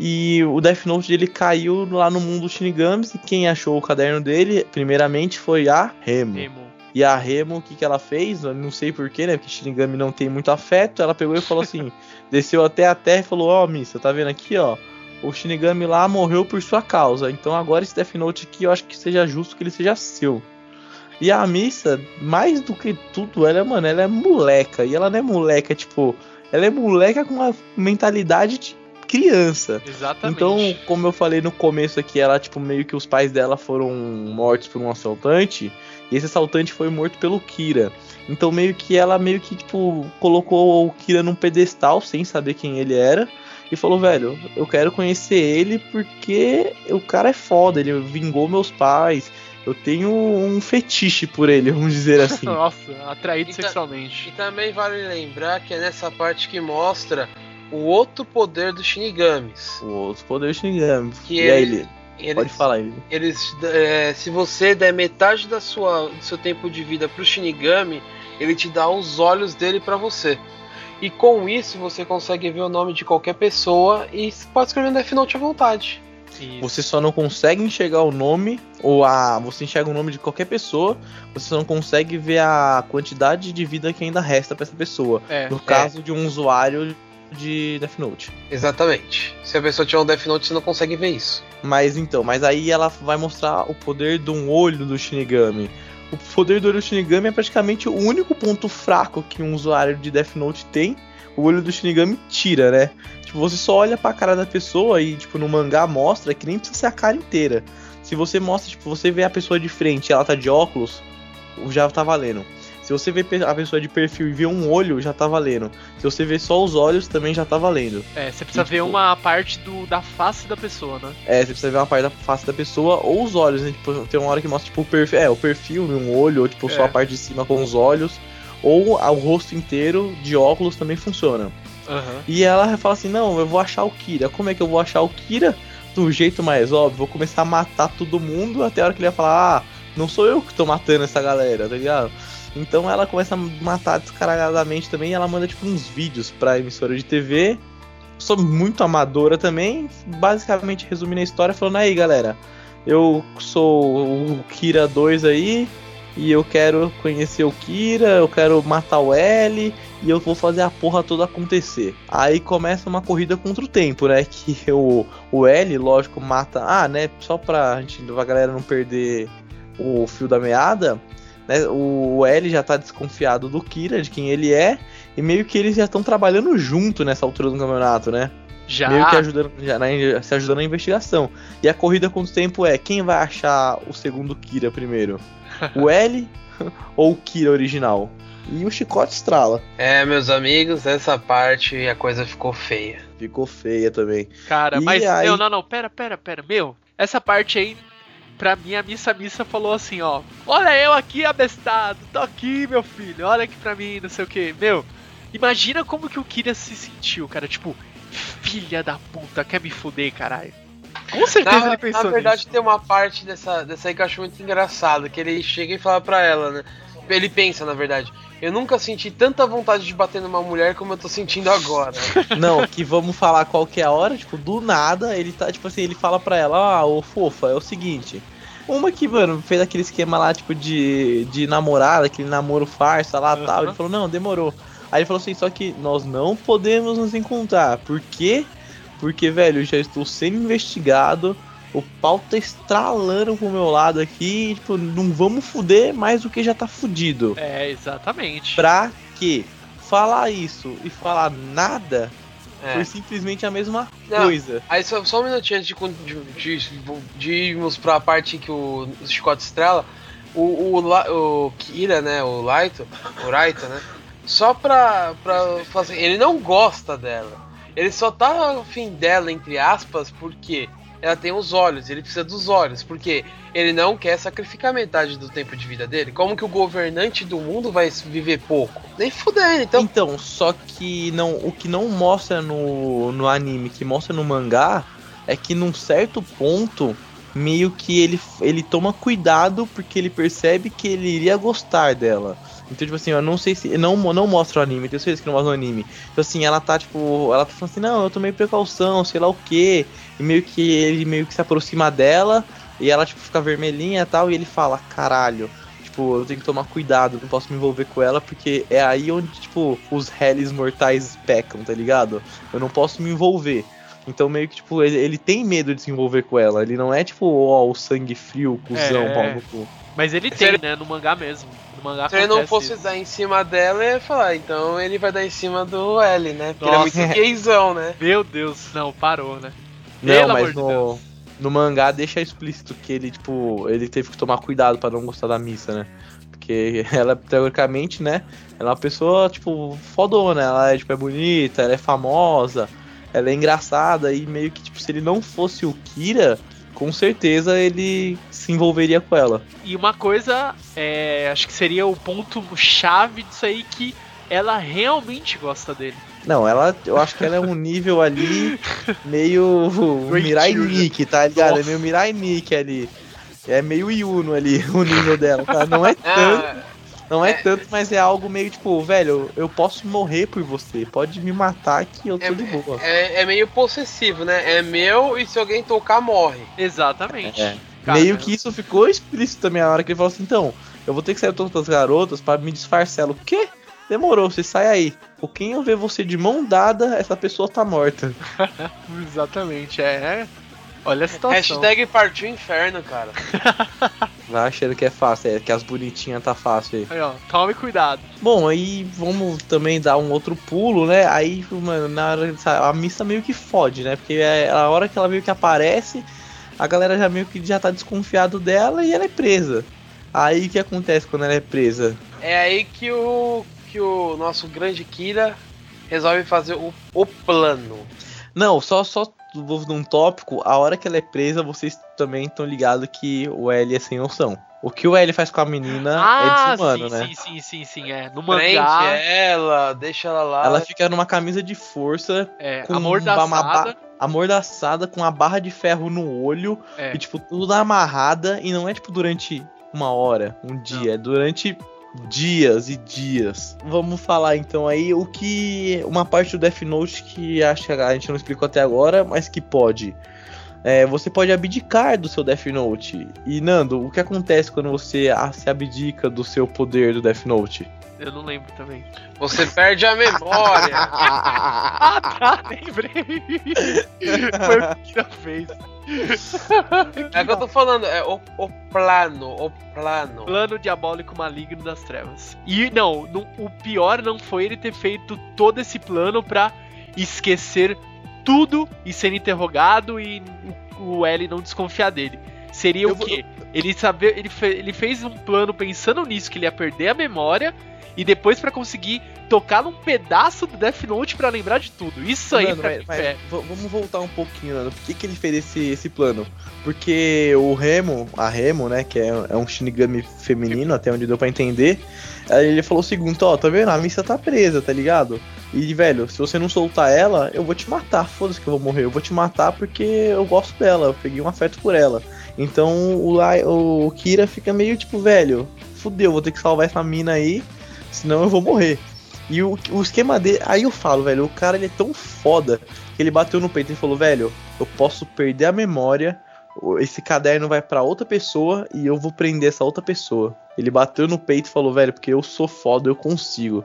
E o Death Note dele caiu lá no mundo dos Shinigamis e quem achou o caderno dele, primeiramente, foi a Remo. Remo. E a Remo, o que, que ela fez? Eu não sei porquê, né? Porque Shinigami não tem muito afeto. Ela pegou e falou assim: desceu até a terra e falou: Ó, Missa, tá vendo aqui, ó? O Shinigami lá morreu por sua causa. Então agora esse Death Note aqui eu acho que seja justo que ele seja seu. E a Missa, mais do que tudo, ela é, mano, ela é moleca. E ela não é moleca, tipo, ela é moleca com uma mentalidade de criança. Exatamente. Então, como eu falei no começo aqui, ela, tipo, meio que os pais dela foram mortos por um assaltante. E esse assaltante foi morto pelo Kira. Então, meio que ela, meio que, tipo, colocou o Kira num pedestal sem saber quem ele era. E falou, velho, eu quero conhecer ele porque o cara é foda, ele vingou meus pais. Eu tenho um fetiche por ele, vamos dizer assim. Nossa, atraído E sexualmente. E também vale lembrar que é nessa parte que mostra o outro poder dos Shinigamis. o outro poder Shinigami. Que e ele- aí, ele, Eles, pode falar ele. Eles, é, se você der metade da sua, do seu tempo de vida pro Shinigami, ele te dá os olhos dele pra você. E com isso você consegue ver o nome de qualquer pessoa e pode escrever no Death Note à vontade. Isso. Você só não consegue enxergar o nome, ou a. Você enxerga o nome de qualquer pessoa, você só não consegue ver a quantidade de vida que ainda resta pra essa pessoa. É. No caso de um usuário de Death Note. Exatamente. Se a pessoa tiver um Death Note, você não consegue ver isso. Mas então, mas aí ela vai mostrar o poder de um olho do Shinigami. O poder do olho do Shinigami é praticamente o único ponto fraco que um usuário de Death Note tem. O olho do Shinigami tira, né? Tipo, você só olha pra cara da pessoa e, tipo, no mangá mostra que nem precisa ser a cara inteira. Se você mostra, tipo, você vê a pessoa de frente e ela tá de óculos, já tá valendo. Se você vê a pessoa de perfil e vê um olho, já tá valendo. Se você vê só os olhos, também já tá valendo. É, você precisa E, ver tipo- uma parte do, da face da pessoa, né? É, você precisa ver uma parte da face da pessoa ou os olhos, né? Tipo, tem uma hora que mostra, tipo, o perfil. É, o perfil de um olho, ou tipo, só É. a parte de cima com os olhos. Ou o rosto inteiro de óculos também funciona. Aham. E ela fala assim: não, eu vou achar o Kira. Como é que eu vou achar o Kira? Do jeito mais óbvio, vou começar a matar todo mundo até a hora que ele vai falar: ah, não sou eu que tô matando essa galera, tá ligado? Então ela começa a matar descaragadamente também. Ela manda tipo uns vídeos pra emissora de TV. Sou muito amadora também. Basicamente resumindo a história, falando aí, galera. Eu sou o Kira 2 aí. E eu quero conhecer o Kira, eu quero matar o L e eu vou fazer a porra toda acontecer. Aí começa uma corrida contra o tempo, né? Que o, o L, lógico, mata. Ah, né? Só pra gente, a galera não perder o fio da meada, né? O L já tá desconfiado do Kira, de quem ele é, e meio que eles já estão trabalhando junto nessa altura do campeonato, né? Já. Meio que ajudando, já, na, se ajudando na investigação. E a corrida contra o tempo é quem vai achar o segundo Kira primeiro? O L ou o Kira original? E o chicote estrala. É, meus amigos, essa parte a coisa ficou feia. Ficou feia também. Cara, E mas. aí- Não, não, não, pera, pera, pera. Meu, essa parte aí, pra mim, a Missa Missa falou assim, ó. Olha eu aqui, abestado, tô aqui, meu filho, olha aqui pra mim, não sei o que. Meu, imagina como que o Kira se sentiu, cara. Tipo, filha da puta, quer me fuder, caralho. Com certeza Na, ele pensou na verdade, nisso. tem uma parte dessa, dessa aí que eu acho muito engraçada, que ele chega e fala pra ela, né? Ele pensa, na verdade, eu nunca senti tanta vontade de bater numa mulher como eu tô sentindo agora. Não, que vamos falar qual que é hora, tipo, do nada, ele tá, tipo assim, ele fala pra ela, ah, ô fofa, é o seguinte. Uma que, mano, fez aquele esquema lá, tipo, de, de namorada, aquele namoro farsa lá e tal. Aham. Ele falou, não, demorou. Aí ele falou assim, só que nós não podemos nos encontrar. Por quê? Porque, velho, eu já estou sendo investigado. O pau tá estralando pro meu lado aqui. Tipo, não vamos fuder mais do que já tá fudido. É, exatamente. Pra quê? Falar isso e falar nada É. foi simplesmente a mesma Não. coisa. Aí só, só um minutinho antes de, de, de, de irmos pra parte que o, o Chicote estrela, o, o, o Kira, né, o Laito, o Raito, né, só pra, pra fazer, ele não gosta dela, ele só tá afim dela, entre aspas, porque ela tem os olhos, ele precisa dos olhos, porque ele não quer sacrificar metade do tempo de vida dele. Como que o governante do mundo vai viver pouco? Nem fudendo, então. Então, só que não, o que não mostra no, no anime, que mostra no mangá, é que num certo ponto, meio que ele, ele toma cuidado porque ele percebe que ele iria gostar dela. Então, tipo assim, eu não sei se. Não, não mostra o anime, tenho certeza que não mostra o anime. Então, assim, ela tá, tipo. Ela tá falando assim, não, eu tomei precaução, sei lá o quê. E meio que ele meio que se aproxima dela. E ela, tipo, fica vermelhinha e tal. E ele fala, caralho. Tipo, eu tenho que tomar cuidado, não posso me envolver com ela, porque é aí onde, tipo, os réis mortais pecam, tá ligado? Eu não posso me envolver. Então, meio que, tipo, ele, ele tem medo de se envolver com ela. Ele não é, tipo, ó, o sangue frio, o cuzão, É. pau no cu. Mas ele Se tem, né? No mangá mesmo. No mangá Se ele não fosse isso. dar em cima dela, eu ia falar, então ele vai dar em cima do L, né? Porque ele é Nossa. muito gaysão, né? Meu Deus, não, parou, né? Não, Pelo mas de no, Deus. no mangá deixa explícito que ele, tipo, ele teve que tomar cuidado pra não gostar da missa, né? Porque ela, teoricamente, né? Ela é uma pessoa, tipo, fodona. Ela é, tipo, é bonita, ela é famosa, ela é engraçada. E meio que, tipo, se ele não fosse o Kira, com certeza ele se envolveria com ela. E uma coisa, é, acho que seria o ponto chave disso aí que ela realmente gosta dele. Não, ela, eu acho que ela é um nível ali meio Great Mirai. Nikki, tá ligado? Nossa. É meio Mirai Nikki ali. É meio Yuno ali, o nível dela, tá? Não é tanto, Ah, não é é- tanto, mas é algo meio tipo, velho, eu posso morrer por você, pode me matar que eu tô É- de boa. é, é meio possessivo, né? É meu e se alguém tocar, morre. Exatamente. É. Cara, meio que isso ficou explícito também a hora que ele falou assim, então, eu vou ter que sair todas as garotas pra me disfarçar. Ela, o quê? Demorou, você sai aí. Por quem eu ver você de mão dada, essa pessoa tá morta. Exatamente, é. Olha a situação. Hashtag partiu inferno, cara. Vai achando que é fácil, é que as bonitinhas tá fácil aí. Aí, ó, tome cuidado. Bom, aí vamos também dar um outro pulo, né? Aí, mano, na hora sabe, a missa meio que fode, né? Porque é a hora que ela meio que aparece, a galera já meio que já tá desconfiado dela e ela é presa. Aí o que acontece quando ela é presa? É aí que o que o nosso grande Kira resolve fazer o, o plano. Não, só só vou num tópico, a hora que ela é presa, vocês também estão ligados que o L é sem noção. O que o L faz com a menina é ah, desumano, sim, né? sim, sim, sim, sim, é. No Prende mangá, ela, deixa ela lá. Ela fica numa camisa de força, é, com amordaçada. uma ba- amordaçada, com a barra de ferro no olho, É. e tipo, tudo amarrada, e não é tipo durante uma hora, um dia, é durante dias e dias. Vamos falar então aí o que. Uma parte do Death Note que acho que a gente não explicou até agora, mas que pode. É, você pode abdicar do seu Death Note. E Nando, o que acontece quando você ah, se abdica do seu poder do Death Note? Eu não lembro também. Você perde a memória. Ah, tá, lembrei. Foi o que ela fez. é o que eu tô falando, é o, o plano, o plano. Plano diabólico maligno das trevas. E não, no- o pior não foi ele ter feito todo esse plano pra esquecer tudo e ser interrogado e o L não desconfiar dele. Seria Eu o vou- quê? Ele, saber, ele, fe- ele fez um plano pensando nisso, que ele ia perder a memória e depois pra conseguir tocar num pedaço do Death Note pra lembrar de tudo. Isso aí Mano, mas- mas é. vamos voltar um pouquinho, Nando. Por que, que ele fez esse, esse plano? Porque o Remo, a Remo, né, que é, é um Shinigami feminino, até onde deu pra entender, ele falou o seguinte, ó, tá vendo? A missa tá presa, tá ligado? E, velho, se você não soltar ela, eu vou te matar. Foda-se que eu vou morrer. Eu vou te matar porque eu gosto dela, eu peguei um afeto por ela. Então o, Lai- o Kira fica meio tipo, velho, fudeu, vou ter que salvar essa mina aí, senão eu vou morrer. E o, o esquema dele. Aí eu falo, velho, o cara ele é tão foda que ele bateu no peito e falou, velho, eu posso perder a memória, esse caderno vai pra outra pessoa e eu vou prender essa outra pessoa. Ele bateu no peito e falou, velho, porque eu sou foda, eu consigo.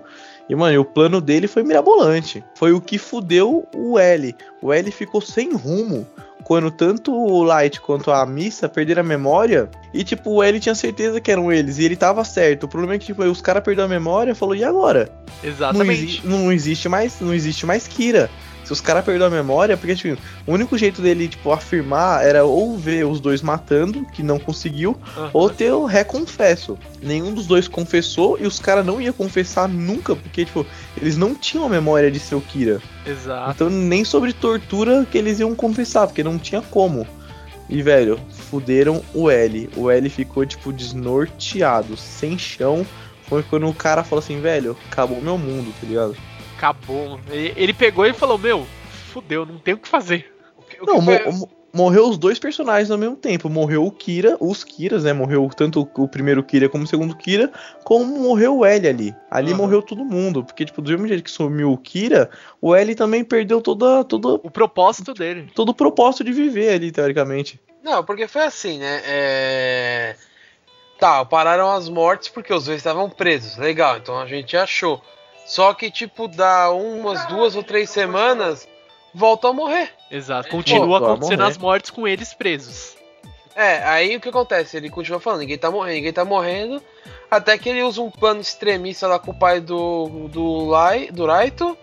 E, mano, o plano dele foi mirabolante. Foi o que fudeu o L. O L ficou sem rumo quando tanto o Light quanto a Missa perderam a memória. E, tipo, o L tinha certeza que eram eles. E ele tava certo. O problema é que, tipo, os caras perderam a memória e falou, e agora? Não, Exatamente. exi- não existe mais, não existe mais Kira. Se os caras perderam a memória, porque tipo, o único jeito dele tipo afirmar era ou ver os dois matando, que não conseguiu, Aham. ou ter o reconfesso. Nenhum dos dois confessou e os caras não iam confessar nunca, porque tipo, eles não tinham a memória de ser o Kira. Exato. Então nem sobre tortura que eles iam confessar, porque não tinha como. E, velho, fuderam o L. O L ficou, tipo, desnorteado, sem chão. Foi quando o cara falou assim, velho, acabou meu mundo, tá ligado? Acabou. Ele, pegou e falou: Meu, fudeu, não tem o que fazer. O que- o Não, que foi- mo- mo- morreu os dois personagens ao mesmo tempo. Morreu o Kira, os Kiras, né? Morreu tanto o primeiro Kira como o segundo Kira, como morreu o L ali. Ali Aham. morreu todo mundo. Porque, tipo, do mesmo jeito que sumiu o Kira, o L também perdeu toda, toda, O propósito dele. todo o propósito de viver ali, teoricamente. Não, porque foi assim, né? É... Tá, pararam as mortes porque os dois estavam presos. Legal, então a gente achou. Só que, tipo, dá umas duas ou três semanas, voltam a morrer. Exato. Continua a acontecendo as mortes com eles presos. É, aí o que acontece? Ele continua falando, ninguém tá morrendo, ninguém tá morrendo. Até que ele usa um plano extremista lá com o pai do, do, Lai, do Raito.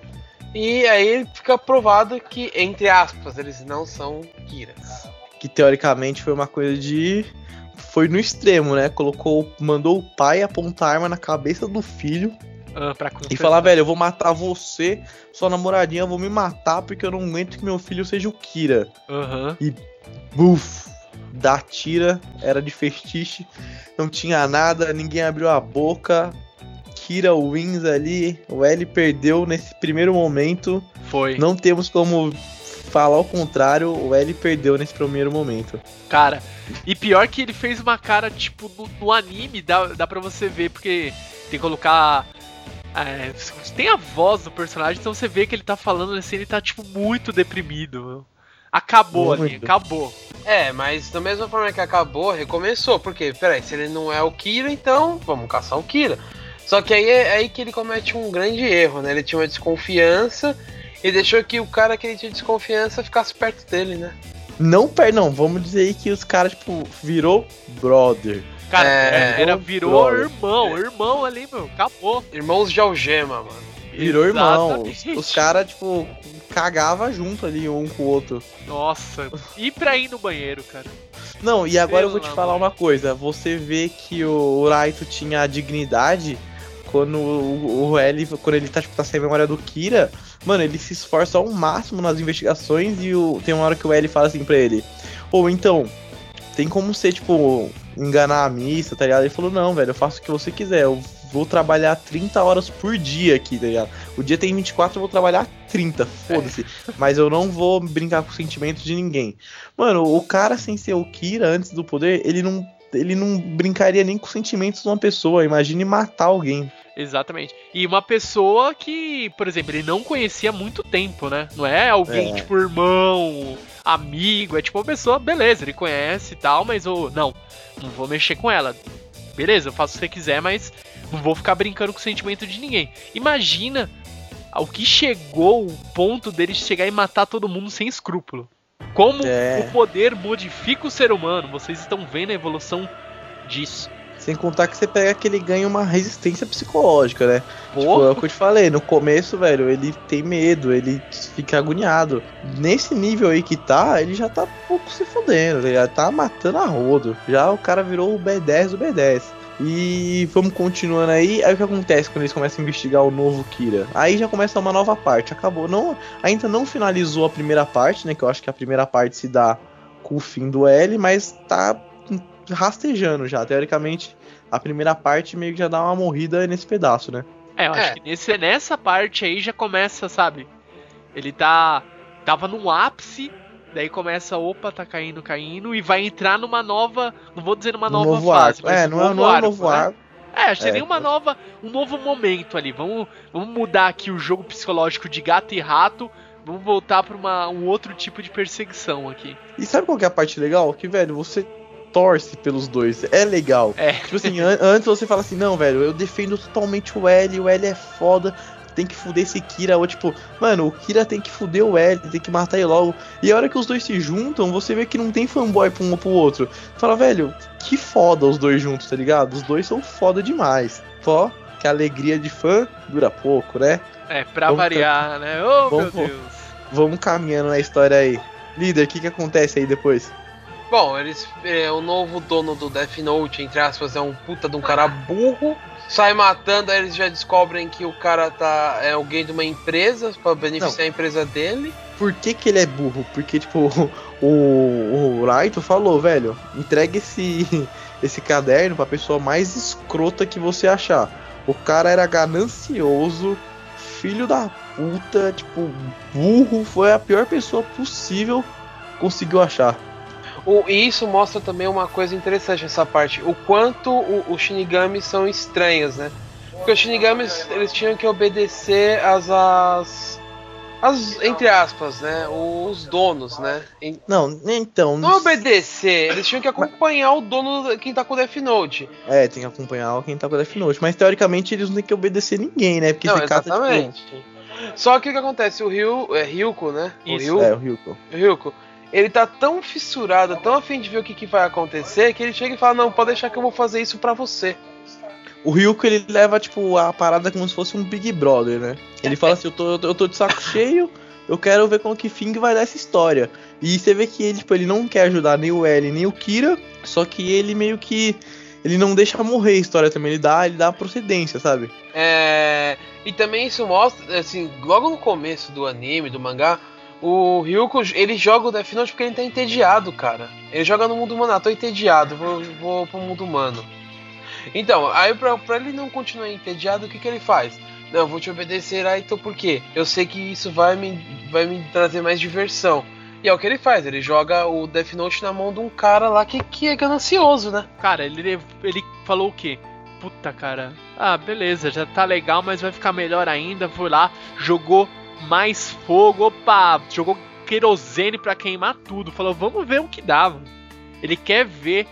E aí fica provado que, entre aspas, eles não são Kiras. Que teoricamente foi uma coisa de. Foi no extremo, né? Colocou. Mandou o pai apontar a arma na cabeça do filho Ah, e falar, velho, eu vou matar você, sua namoradinha, eu vou me matar porque eu não aguento que meu filho seja o Kira. Aham. Buf! Da tira, era de festiche, não tinha nada, ninguém abriu a boca. Kira wins ali, o L perdeu nesse primeiro momento. Foi. Não temos como falar o contrário, o L perdeu nesse primeiro momento. Cara, e pior que ele fez uma cara, tipo, no, no anime, dá, dá pra você ver, porque tem que colocar. É, tem a voz do personagem, então você vê que ele tá falando assim, ele tá, tipo, muito deprimido. meu. Acabou ali, Muito. acabou. É, mas da mesma forma que acabou, recomeçou. Porque, peraí, se ele não é o Kira, então vamos caçar o Kira. Só que aí é aí que ele comete um grande erro, né? Ele tinha uma desconfiança e deixou que o cara que ele tinha desconfiança ficasse perto dele, né? Não, per não, vamos dizer aí que os caras, tipo, virou brother. Cara, É, era, virou virou irmão, irmão ali, meu, acabou. Irmãos de algema, mano. Virou irmão. Exatamente. Os, os caras, tipo, cagava junto ali um com o outro. Nossa, e pra ir no banheiro, cara. Não, e agora eu vou te falar amor. uma coisa. Você vê que o Raito tinha a dignidade quando o, o L, quando ele tá, tipo, tá sem a memória do Kira, mano, ele se esforça ao máximo nas investigações e o, tem uma hora que o L fala assim pra ele, ou então, tem como ser, tipo, enganar a missa, tá ligado? Ele falou, não, velho, eu faço o que você quiser, eu vou trabalhar 30 horas por dia aqui, tá ligado? O dia tem 24, eu vou trabalhar 30, foda-se. Mas eu não vou brincar com os sentimentos de ninguém. Mano, o cara sem ser o Kira antes do poder, ele não, ele não brincaria nem com os sentimentos de uma pessoa. Imagine matar alguém. Exatamente. E uma pessoa que, por exemplo, ele não conhecia há muito tempo, né? Não é alguém É. tipo irmão, amigo, é tipo uma pessoa, beleza, ele conhece e tal, mas eu não, não vou mexer com ela. Beleza, eu faço o que você quiser, mas não vou ficar brincando com o sentimento de ninguém. Imagina ao que chegou o ponto dele chegar e matar todo mundo sem escrúpulo. Como É. o poder modifica o ser humano. Vocês estão vendo a evolução disso. Sem contar que você pega que ele ganha uma resistência psicológica, né? Pô, Tipo, é o que eu te falei, no começo, velho, ele tem medo, ele fica agoniado. Nesse nível aí que tá, ele já tá um pouco se fodendo, ele já tá matando a rodo. Já o cara virou o B10 do B10. E vamos continuando aí. Aí o que acontece quando eles começam a investigar o novo Kira? Aí já começa uma nova parte. Acabou. Não, ainda não finalizou a primeira parte, né? Que eu acho que a primeira parte se dá com o fim do L, mas tá rastejando já. Teoricamente, a primeira parte meio que já dá uma morrida nesse pedaço, né? É, eu acho É. que nesse, nessa parte aí já começa, sabe? Ele tá. Tava no ápice, daí começa, opa, tá caindo, caindo, e vai entrar numa nova. Não vou dizer numa Um nova novo fase, arco. mas É, um não é, novo não é um arco, novo né? arco. É, acho que É, seria uma nova, um novo momento ali. Vamos, vamos mudar aqui o jogo psicológico de gato e rato. Vamos voltar pra uma, um outro tipo de perseguição aqui. E sabe qual que é a parte legal? Que, velho, você torce pelos dois. É legal. É. Tipo assim, an- antes você fala assim, não, velho, eu defendo totalmente o L, o L é foda, tem que fuder esse Kira. Ou tipo, mano, o Kira tem que fuder o L, tem que matar ele logo. E a hora que os dois se juntam, você vê que não tem fanboy pra um ou pro outro. Fala, velho, que foda os dois juntos, tá ligado? Os dois são foda demais. Só que a alegria de fã dura pouco, né? É, pra Vamos variar, né? Oh, Vamos- meu Deus. Vamos caminhando na história aí. Líder, o que que acontece aí depois? Bom, eles. É, o novo dono do Death Note, entre aspas, é um puta de um cara burro. Sai matando, aí eles já descobrem que o cara tá. É alguém de uma empresa pra beneficiar a empresa dele. por que, que ele é burro? Porque, tipo, o, o Raito falou, velho, entregue esse, esse caderno pra pessoa mais escrota que você achar. O cara era ganancioso, filho da puta, tipo, burro, foi a pior pessoa possível conseguiu achar. O, e isso mostra também uma coisa interessante nessa parte, o quanto os Shinigamis são estranhos, né? Porque os Shinigamis, eles tinham que obedecer às, às, às entre aspas, né? Os donos, né? Em- Não, então. Não obedecer, eles tinham que acompanhar o dono, quem tá com o Death Note. É, tem que acompanhar quem tá com o Death Note. Mas teoricamente eles não têm que obedecer ninguém, né? Porque Não, tá, tipo, exatamente. Só que o que acontece, o Ryu, é Ryuko, né? Isso, o Ryu, É, o Ryuko. o Ryuko, ele tá tão fissurado, tão afim de ver o que, que vai acontecer, que ele chega e fala, não, pode deixar que eu vou fazer isso pra você. O Ryuko ele leva, tipo, a parada como se fosse um Big Brother, né? Ele fala assim: eu tô, eu tô de saco cheio, eu quero ver como que fim vai dar essa história. E você vê que ele, tipo, ele não quer ajudar nem o L nem o Kira, só que ele meio que. Ele não deixa morrer a história também, ele dá, ele dá procedência, sabe? É, e também isso mostra, assim, logo no começo do anime, do mangá, o Ryuko, ele joga o Death Note porque ele tá entediado, cara. Ele joga no mundo humano, ah, tô entediado, vou, vou pro mundo humano. Então, aí pra, pra ele não continuar entediado, o que que ele faz? Não, vou te obedecer, aí então por quê? Eu sei que isso vai me, vai me trazer mais diversão. E é o que ele faz, ele joga o Death Note na mão de um cara lá que, que é ganancioso, né? Cara, ele, ele falou o quê? Puta, cara. Ah, beleza, já tá legal, mas vai ficar melhor ainda. Foi lá, jogou mais fogo. Opa, jogou querosene pra queimar tudo. Falou, vamos ver o que dá. mano. Ele quer ver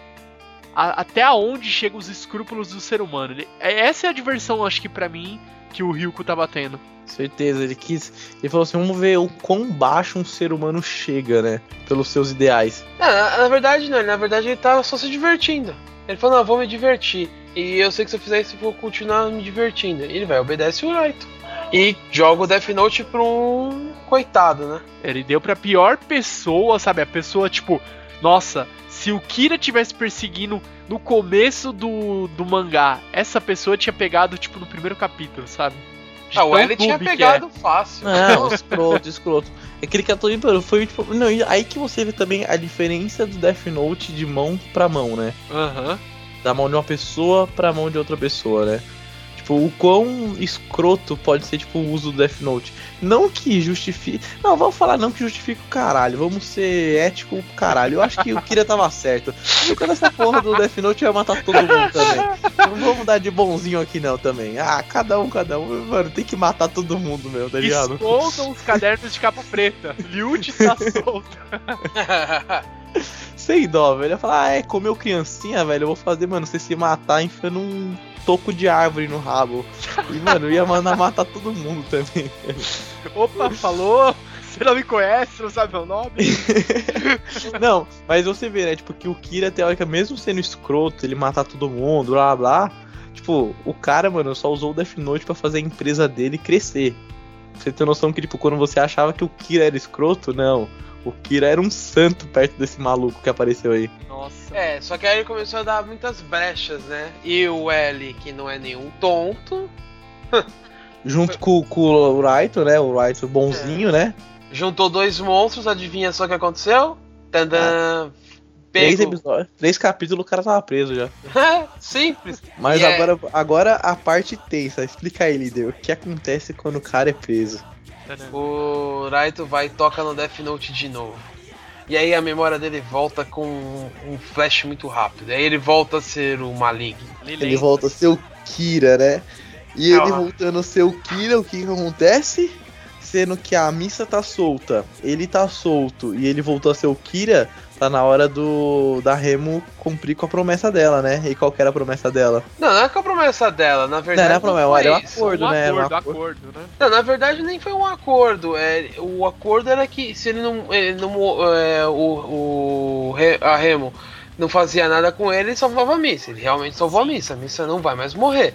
a- até onde chegam os escrúpulos do ser humano. Ele- é- essa é a diversão, acho que pra mim, que o Ryuko tá batendo. Certeza, ele quis. Ele falou assim: vamos ver o quão baixo um ser humano chega, né? Pelos seus ideais. É, na, na verdade não, ele- na verdade ele tá só se divertindo. Ele falou, não, eu vou me divertir. E eu sei que se eu fizer isso eu vou continuar me divertindo. E ele vai, obedece o Raito. E joga o Death Note pra um coitado, né? Ele deu pra pior pessoa, sabe? A pessoa, tipo, nossa, se o Kira tivesse perseguindo no começo do, do mangá, essa pessoa tinha pegado, tipo, no primeiro capítulo, sabe? De Ah, o L tinha é. pegado fácil. Não, escroto, escroto. Aquele que ator limpando foi tipo. Não, e aí que você vê também a diferença do Death Note de mão pra mão, né? Aham. Da mão de uma pessoa pra mão de outra pessoa, né? Tipo, o quão escroto pode ser, tipo, o uso do Death Note. Não que justifique. Não, vamos falar não que justifique o caralho. Vamos ser ético pro caralho. Eu acho que o Kira tava certo. Porque essa porra do Death Note ia matar todo mundo também. Não vamos dar de bonzinho aqui não também. Ah, cada um, cada um. Mano, tem que matar todo mundo, meu, tá ligado? Escondam os cadernos de capa preta. Liute tá solto. Sem dó, velho. Eu falar, ah, é, comeu criancinha, velho. Eu vou fazer, mano, você se matar enfiando um toco de árvore no rabo. E, mano, ia mandar matar todo mundo também. Opa, falou. Você não me conhece, não sabe meu nome? Não, mas você vê, né? Tipo, que o Kira, teórica, mesmo sendo escroto, ele matar todo mundo, blá blá. Tipo, o cara, mano, só usou o Death Note pra fazer a empresa dele crescer. Você tem noção que, tipo, quando você achava que o Kira era escroto, não. O Kira era um santo perto desse maluco que apareceu aí. Nossa. é, só que aí ele começou a dar muitas brechas, né? E o L, que não é nenhum tonto, Junto com, com o Raito, né? O Raito bonzinho, né? juntou dois monstros, adivinha só o que aconteceu? Tandã! Três Pego. episódios, três capítulos, o cara tava preso já. Simples. Mas E é- agora, agora a parte tensa. Explica aí, líder. O que acontece quando o cara é preso? O Raito vai e toca no Death Note de novo. E aí a memória dele volta com um flash muito rápido. Aí ele volta a ser o maligno. Ele volta a ser o Kira, né? E ele Ah. voltando a ser o Kira, o que, que acontece? Sendo que a missa tá solta, ele tá solto e ele voltou a ser o Kira, tá na hora do da Remo cumprir com a promessa dela, né? E qual que era a promessa dela? Não, não é com a promessa dela, na Não, verdade. não é a promessa, foi era o isso. acordo, um né? Era um acordo, acordo. acordo, né? Não, na verdade nem foi um acordo. É, o acordo era que se ele não. Ele não é, o, o a Remo não fazia nada com ele, ele salvava a missa. Ele realmente salvou a missa. A missa não vai mais morrer.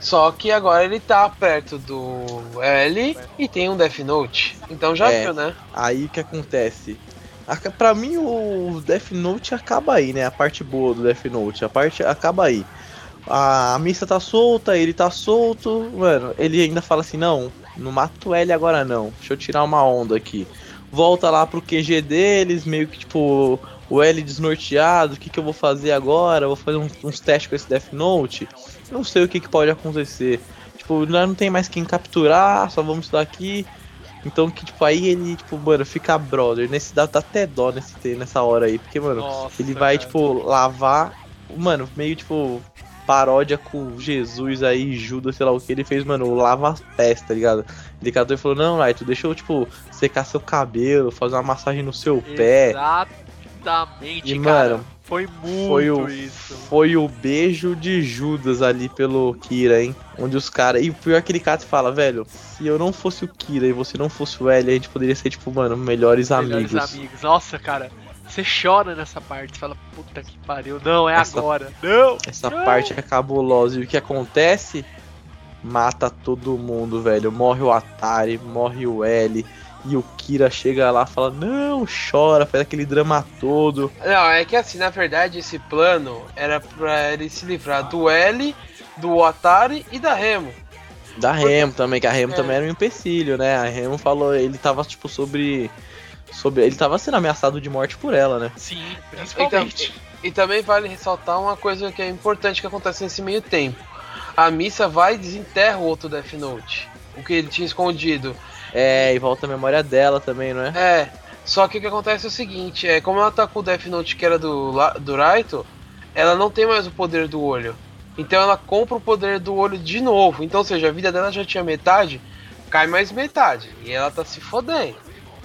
Só que agora ele tá perto do L e tem um Death Note. Então já É. viu, né? Aí o que acontece? Pra mim o Death Note acaba aí, né? A parte boa do Death Note, a parte acaba aí. A, a missa tá solta, ele tá solto, mano. Ele ainda fala assim: não, não mato ele agora não. Deixa eu tirar uma onda aqui. volta lá pro QG deles, meio que tipo, o L desnorteado, o que, que eu vou fazer agora? Vou fazer uns, uns testes com esse Death Note. Não sei o que, que pode acontecer. Tipo, nós não tem mais quem capturar, só vamos estudar aqui. Então que tipo, aí ele, tipo, mano, fica brother. Nesse dá, dá até dó nesse, nessa hora aí. Porque, mano, Nossa, ele vai, cara. tipo, lavar. Mano, meio tipo. Paródia com Jesus aí, Judas, sei lá o que. Ele fez, mano, lava as pés, tá ligado? Ele catou e falou: Não, Light, deixa eu, tipo, secar seu cabelo, fazer uma massagem no seu pé. Exatamente, E, cara. mano, foi muito foi o- isso. Foi o beijo de Judas ali pelo Kira, hein? Onde os caras. E pior é que ele cata e fala, velho, se eu não fosse o Kira e você não fosse o L, a gente poderia ser, tipo, mano, melhores, Melhores amigos. amigos. Nossa, cara. Você chora nessa parte. Você fala, puta que pariu. Não, é Essa- agora. Não! Essa Não! parte é cabulosa. E o que acontece? Mata todo mundo, velho. Morre o Atari, morre o L. E o Kira chega lá e fala: Não, chora, faz aquele drama todo. Não, é que assim, na verdade, esse plano era pra ele se livrar do L, do Atari e da Remo. Da Remo também, que a Remo É. também era um empecilho, né? A Remo falou, ele tava, tipo, sobre. sobre ele tava sendo ameaçado de morte por ela, né? Sim, principalmente. e, e também vale ressaltar uma coisa que é importante que acontece nesse meio tempo. A missa vai e desenterra o outro Death Note. O que ele tinha escondido. É, e volta a memória dela também, não é? É. Só que o que acontece é o seguinte, é como ela tá com o Death Note que era do, do Raito, ela não tem mais o poder do olho. Então ela compra o poder do olho de novo. Então, ou seja, a vida dela já tinha metade, cai mais metade. E ela tá se fodendo.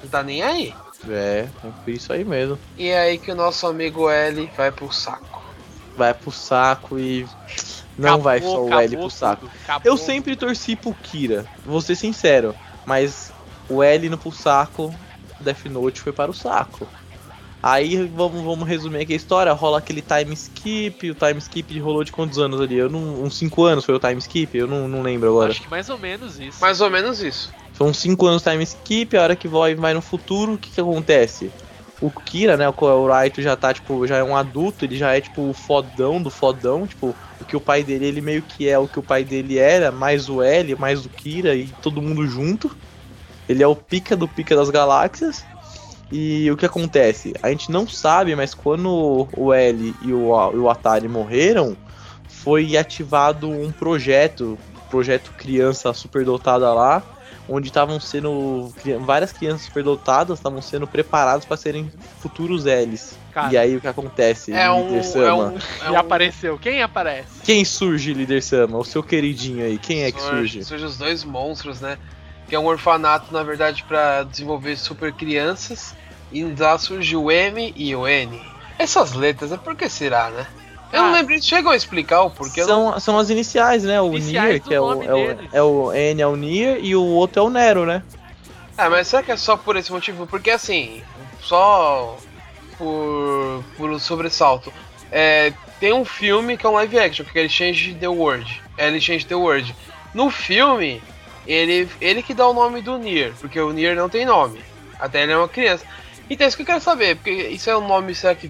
Não tá nem aí. É, é isso aí mesmo. E é aí que o nosso amigo L vai pro saco. Vai pro saco e. Não Acabou, vai só o L pro saco. tudo. Eu sempre torci pro Kira, vou ser sincero, mas o L indo pro saco, Death Note foi para o saco. Aí vamos, vamos resumir aqui a história, rola aquele time skip, o time skip rolou de quantos anos ali? Eu não, uns 5 anos foi o time skip? Eu não, não lembro agora. Acho que mais ou menos isso. Mais ou menos isso. São 5 anos time skip, a hora que vai, vai no futuro, o que que acontece? O Kira, né, o, o Raito já tá, tipo, já é um adulto, ele já é, tipo, o fodão do fodão, tipo, o que o pai dele, ele meio que é o que o pai dele era, mais o L, mais o Kira e todo mundo junto. Ele é o pica do pica das galáxias. E o que acontece? A gente não sabe, mas quando o L e o, o Atari morreram, foi ativado um projeto, projeto criança superdotada lá, onde estavam sendo várias crianças superdotadas estavam sendo preparadas para serem futuros Ls. Cara, e aí o que acontece? É um. líder É Sama? um, é E um apareceu. Quem aparece? Quem surge, líder Sama? O seu queridinho aí, quem é que surge? Surge os dois monstros, né? Que é um orfanato, na verdade, pra desenvolver super crianças. E lá surge o M e o N. Essas letras, é por que será, né? Eu não Ah. lembro, chegou a explicar o porquê. eu não- São, são as iniciais, né? O Iniciais Nier, que é o, é, o, é o N é o Nier e o outro é o Nero, né? Ah, mas será que é só por esse motivo? Porque assim, só por, por sobressalto. É, tem um filme que é um live action, que é Change the World. É ele Change the World. No filme, ele, ele que dá o nome do Nier, porque o Nier não tem nome. Até ele é uma criança. Então é isso que eu quero saber, porque isso é um nome, será que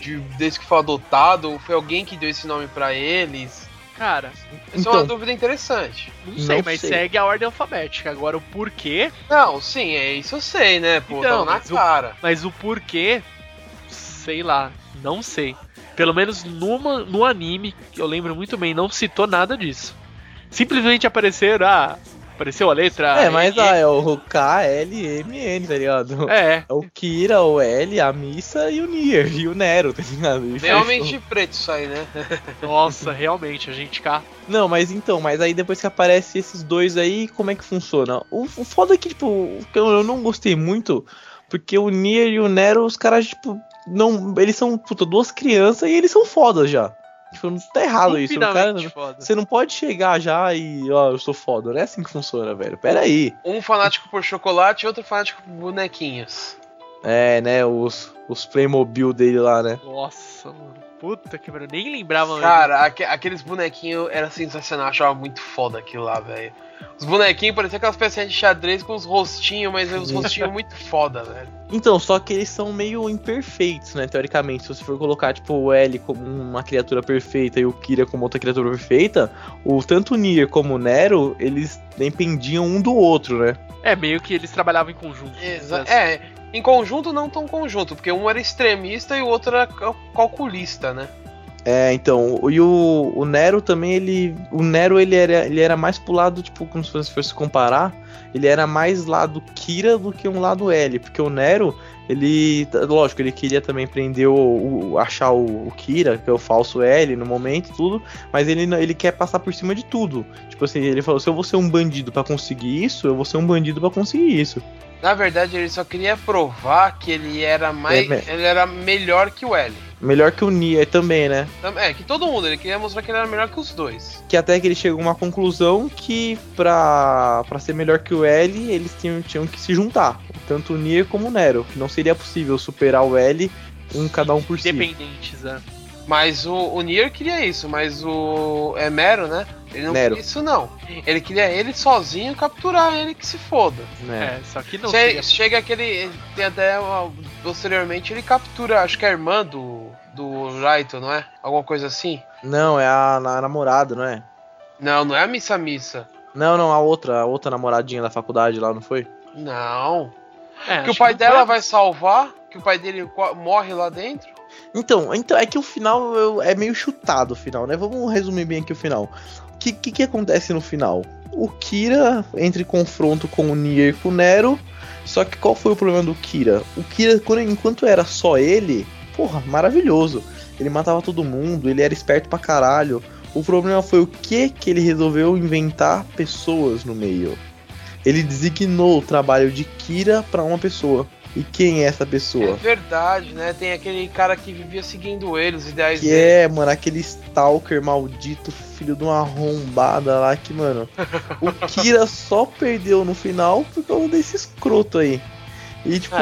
de, desde que foi adotado, ou foi alguém que deu esse nome pra eles? Cara, Essa é uma Então. dúvida interessante. não sei, Não mas sei. segue a ordem alfabética. Agora o porquê, Não, sim, é isso eu sei, né? Pô, Então, tá na mas o- cara. mas o porquê, sei lá, não sei. Pelo menos numa, no anime, que eu lembro muito bem, não citou nada disso. Simplesmente apareceram, ah, apareceu a letra. é, mas E- ah, é o K, L, M, N, tá ligado? É, É o Kira, o L, a Missa e o Nier, e o Nero, tá ligado? E Realmente preto isso aí, né? nossa, realmente, a gente cá. Não, mas então, mas aí depois que aparece esses dois aí, como é que funciona? O, o foda é que, tipo, o que eu, eu não gostei muito, porque o Nier e o Nero, os caras, tipo, não. Eles são, puta, duas crianças e eles são fodas já. Tipo, não tá errado isso. Cara, foda. você não pode chegar já e, ó, eu sou foda. Não é assim que funciona, velho. Pera aí. Um fanático por chocolate e outro fanático por bonequinhos. É, né? Os, os Playmobil dele lá, né? Nossa, mano. Puta que pariu. Nem lembrava, Cara, aque- aqueles bonequinhos era sensacional, eu achava muito foda aquilo lá, velho. Os bonequinhos pareciam aquelas pecinhas de xadrez com os rostinhos, mas os rostinhos muito foda, velho. Então, só que eles são meio imperfeitos, né? Teoricamente, se você for colocar, tipo, o L como uma criatura perfeita e o Kira como outra criatura perfeita, o tanto o Nier como o Nero, eles dependiam um do outro, né? É, meio que eles trabalhavam em conjunto. Exa né? é, em conjunto não tão conjunto, porque um era extremista e o outro era cal- calculista, né? É, então, e o, o Nero também, ele. O Nero ele era, ele era mais pro lado, tipo, como se fosse, fosse comparar, ele era mais lado Kira do que um lado L, porque o Nero, ele. Lógico, ele queria também prender o. o- achar o, o Kira, que é o falso L no momento tudo, mas ele, ele quer passar por cima de tudo. Tipo assim, ele falou: se eu vou ser um bandido pra conseguir isso, eu vou ser um bandido pra conseguir isso. Na verdade, ele só queria provar que ele era mais. É, ele era melhor que o L. Melhor que o Nier também, né? É, que todo mundo, ele queria mostrar que ele era melhor que os dois. que até que ele chegou a uma conclusão que pra, pra ser melhor que o L, eles tinham, tinham que se juntar. Tanto o Nier como o Nero. Que não seria possível superar o L um cada um por si. Independentes, né? Mas o, o Nier queria isso, mas o Emero, né? Ele não Nero. queria isso, não. Ele queria ele sozinho capturar ele que se foda. Né? É, só que não Che- seria... Chega aquele. Tem até. uma- posteriormente ele captura, acho que é a irmã do. Do Raito, não é? Alguma coisa assim? Não, é a, na- namorada, não é? Não, não é a Missa Missa. Não, não, a outra, a outra namoradinha da faculdade lá, não foi? Não. É, que o pai não dela foi- vai salvar, que o pai dele morre lá dentro. Então, então é que o final eu- é meio chutado o final, né? Vamos resumir bem aqui o final. O que, que, que acontece no final? O Kira entra em confronto com o Nier e com o Nero. Só que qual foi o problema do Kira? O Kira, quando- enquanto era só ele, porra, maravilhoso. Ele matava todo mundo, ele era esperto pra caralho. O problema foi o que que ele resolveu inventar pessoas no meio. Ele designou o trabalho de Kira pra uma pessoa. E quem é essa É pessoa? verdade, né? Tem aquele cara que vivia seguindo ele, os ideais Que dele. é, mano, aquele Stalker maldito, filho de uma arrombada lá que, mano, o Kira só perdeu no final por causa desse escroto aí. E, tipo,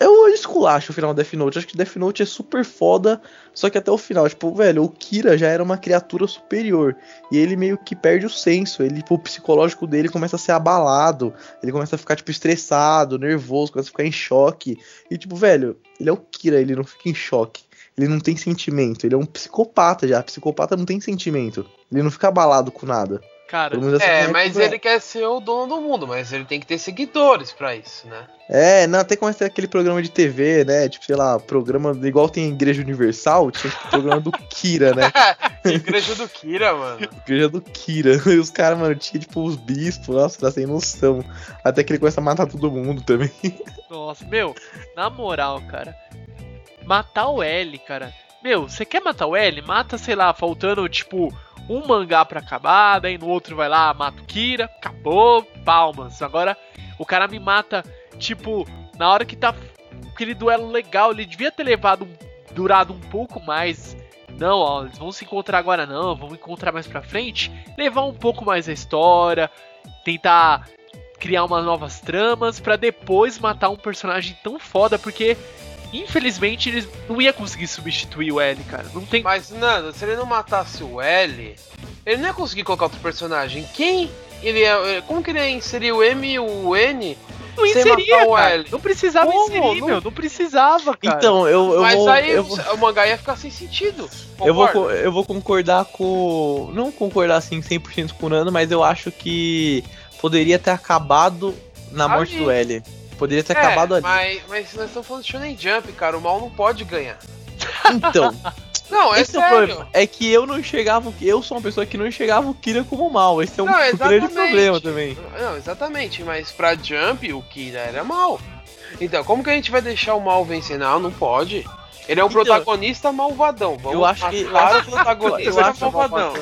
eu esculacho o final do Death Note. Acho que Death Note é super foda, só que até o final, tipo, velho, o Kira já era uma criatura superior. E ele meio que perde o senso. Ele, tipo, o psicológico dele começa a ser abalado. Ele começa a ficar, tipo, estressado, nervoso, começa a ficar em choque. E, tipo, velho, ele é o Kira, ele não fica em choque. Ele não tem sentimento. Ele é um psicopata já. Psicopata não tem sentimento. Ele não fica abalado com nada. Cara, É, minha mas visão. ele quer ser o dono do mundo, mas ele tem que ter seguidores pra isso, né? É, não, até começa a ter aquele programa de TV, né? Tipo, sei lá, programa igual tem Igreja Universal, tinha tipo, programa do Kira, né? Igreja do Kira, mano. Igreja do Kira. E os caras, mano, tinha tipo os bispos, nossa, tá sem noção. Até que ele começa a matar todo mundo também. Nossa, meu, na moral, cara. Matar o L, cara. Meu, você quer matar o L? Mata, sei lá, faltando tipo um mangá pra acabar, daí no outro vai lá, mata o Kira, acabou, palmas. Agora o cara me mata, tipo, na hora que tá aquele duelo legal, ele devia ter levado durado um pouco mais. Não, ó, eles vão se encontrar agora não, vão encontrar mais pra frente, levar um pouco mais a história, tentar criar umas novas tramas pra depois matar um personagem tão foda, porque infelizmente eles não ia conseguir substituir o L, cara. Não tem. Mas, Nando, se ele não matasse o L, ele não ia conseguir colocar outro personagem. Quem ele ia. Como que ele ia inserir o M e o N? Não sem inseria, matar o cara. L. Não precisava Como? inserir, Não- meu. Não precisava, cara. Então, eu, eu Mas vou. aí eu o, vou... o mangá ia ficar sem sentido. Eu vou, eu vou concordar com. Não concordar assim 100% com o Nando, mas eu acho que poderia ter acabado na morte Ali. do L. Poderia ter É, acabado ali. Mas, mas nós estamos falando de Shonen Jump, cara. O mal não pode ganhar. Então, Não, é esse é o sério. problema. É que eu não enxergava. o- Eu sou uma pessoa que não enxergava o Kira como mal. Esse é um Não, grande problema também. Não, exatamente, mas pra Jump o Kira era mal. Então, como que a gente vai deixar o mal vencer? Não, não pode. Ele é um Então, protagonista malvadão. Vamos eu acho que- matar eu o protagonista eu acho malvadão.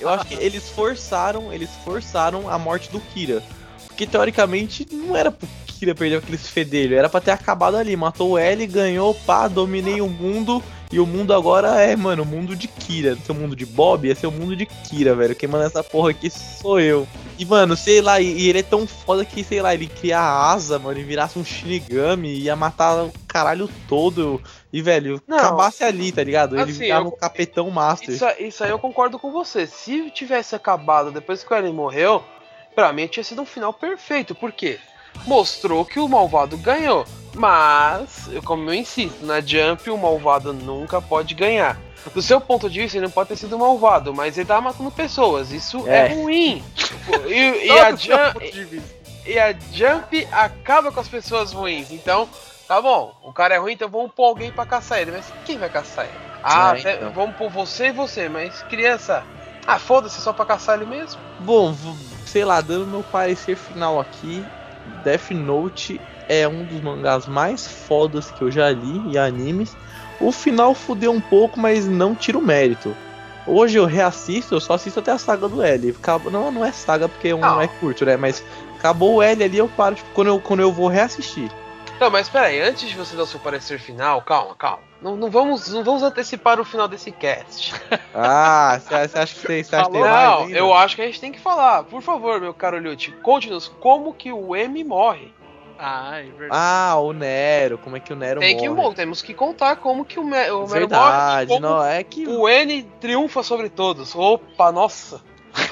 Eu acho que eles forçaram, eles forçaram a morte do Kira. Porque teoricamente não era pro Kira perder aqueles fedelhos, era pra ter acabado ali. Matou o L, ganhou, pá, dominei o mundo E o mundo agora é, mano, o mundo de Kira. O mundo de Bob, ia ser o mundo de Kira, velho. Quem manda essa porra aqui sou eu. E, mano, sei lá, e, ele é tão foda que, sei lá, ele cria a asa, mano, e virasse um Shinigami, ia matar o caralho todo. E, velho, Não. acabasse ali, tá ligado? Ele Assim, virava eu- o Capitão Master. Isso, isso aí eu concordo com você. Se tivesse acabado depois que o Eren morreu, pra mim tinha sido um final perfeito. Por quê? Mostrou que o malvado ganhou. Mas, eu- como eu insisto, na Jump o malvado nunca pode ganhar. Do seu ponto de vista, ele não pode ter sido malvado, mas ele tava matando pessoas. Isso é, É. ruim. E, e a Jump, e a Jump acaba com as pessoas ruins. Então, tá bom, o cara é ruim, então vamos pôr alguém pra caçar ele. Mas quem vai caçar ele? Ah, É, então. vamos pôr você e você, mas criança. Ah, foda-se, só pra caçar ele mesmo. Bom, sei lá, dando meu parecer final aqui, Death Note é um dos mangás mais fodas que eu já li e animes. O final fudeu um pouco, mas não tira o mérito. Hoje eu reassisto, eu só assisto até a saga do L. Acaba- não, não é saga porque um Não. é curto, né? Mas acabou o L ali, eu paro tipo, quando, eu, quando eu vou reassistir. Não, mas peraí, antes de você dar o seu parecer final, calma, calma. Não, não vamos, não vamos antecipar o final desse cast. Ah, você acha que você que mais Não, eu acho que a gente tem que falar. Por favor, meu caro Lute, conte-nos como que o M morre. Ah, é verdade. Ah, o Nero, como é que o Nero Tem que, morre? bom, temos que contar como que o, Me o Mero morre. Verdade, como não, é que o N triunfa sobre todos. Opa, nossa.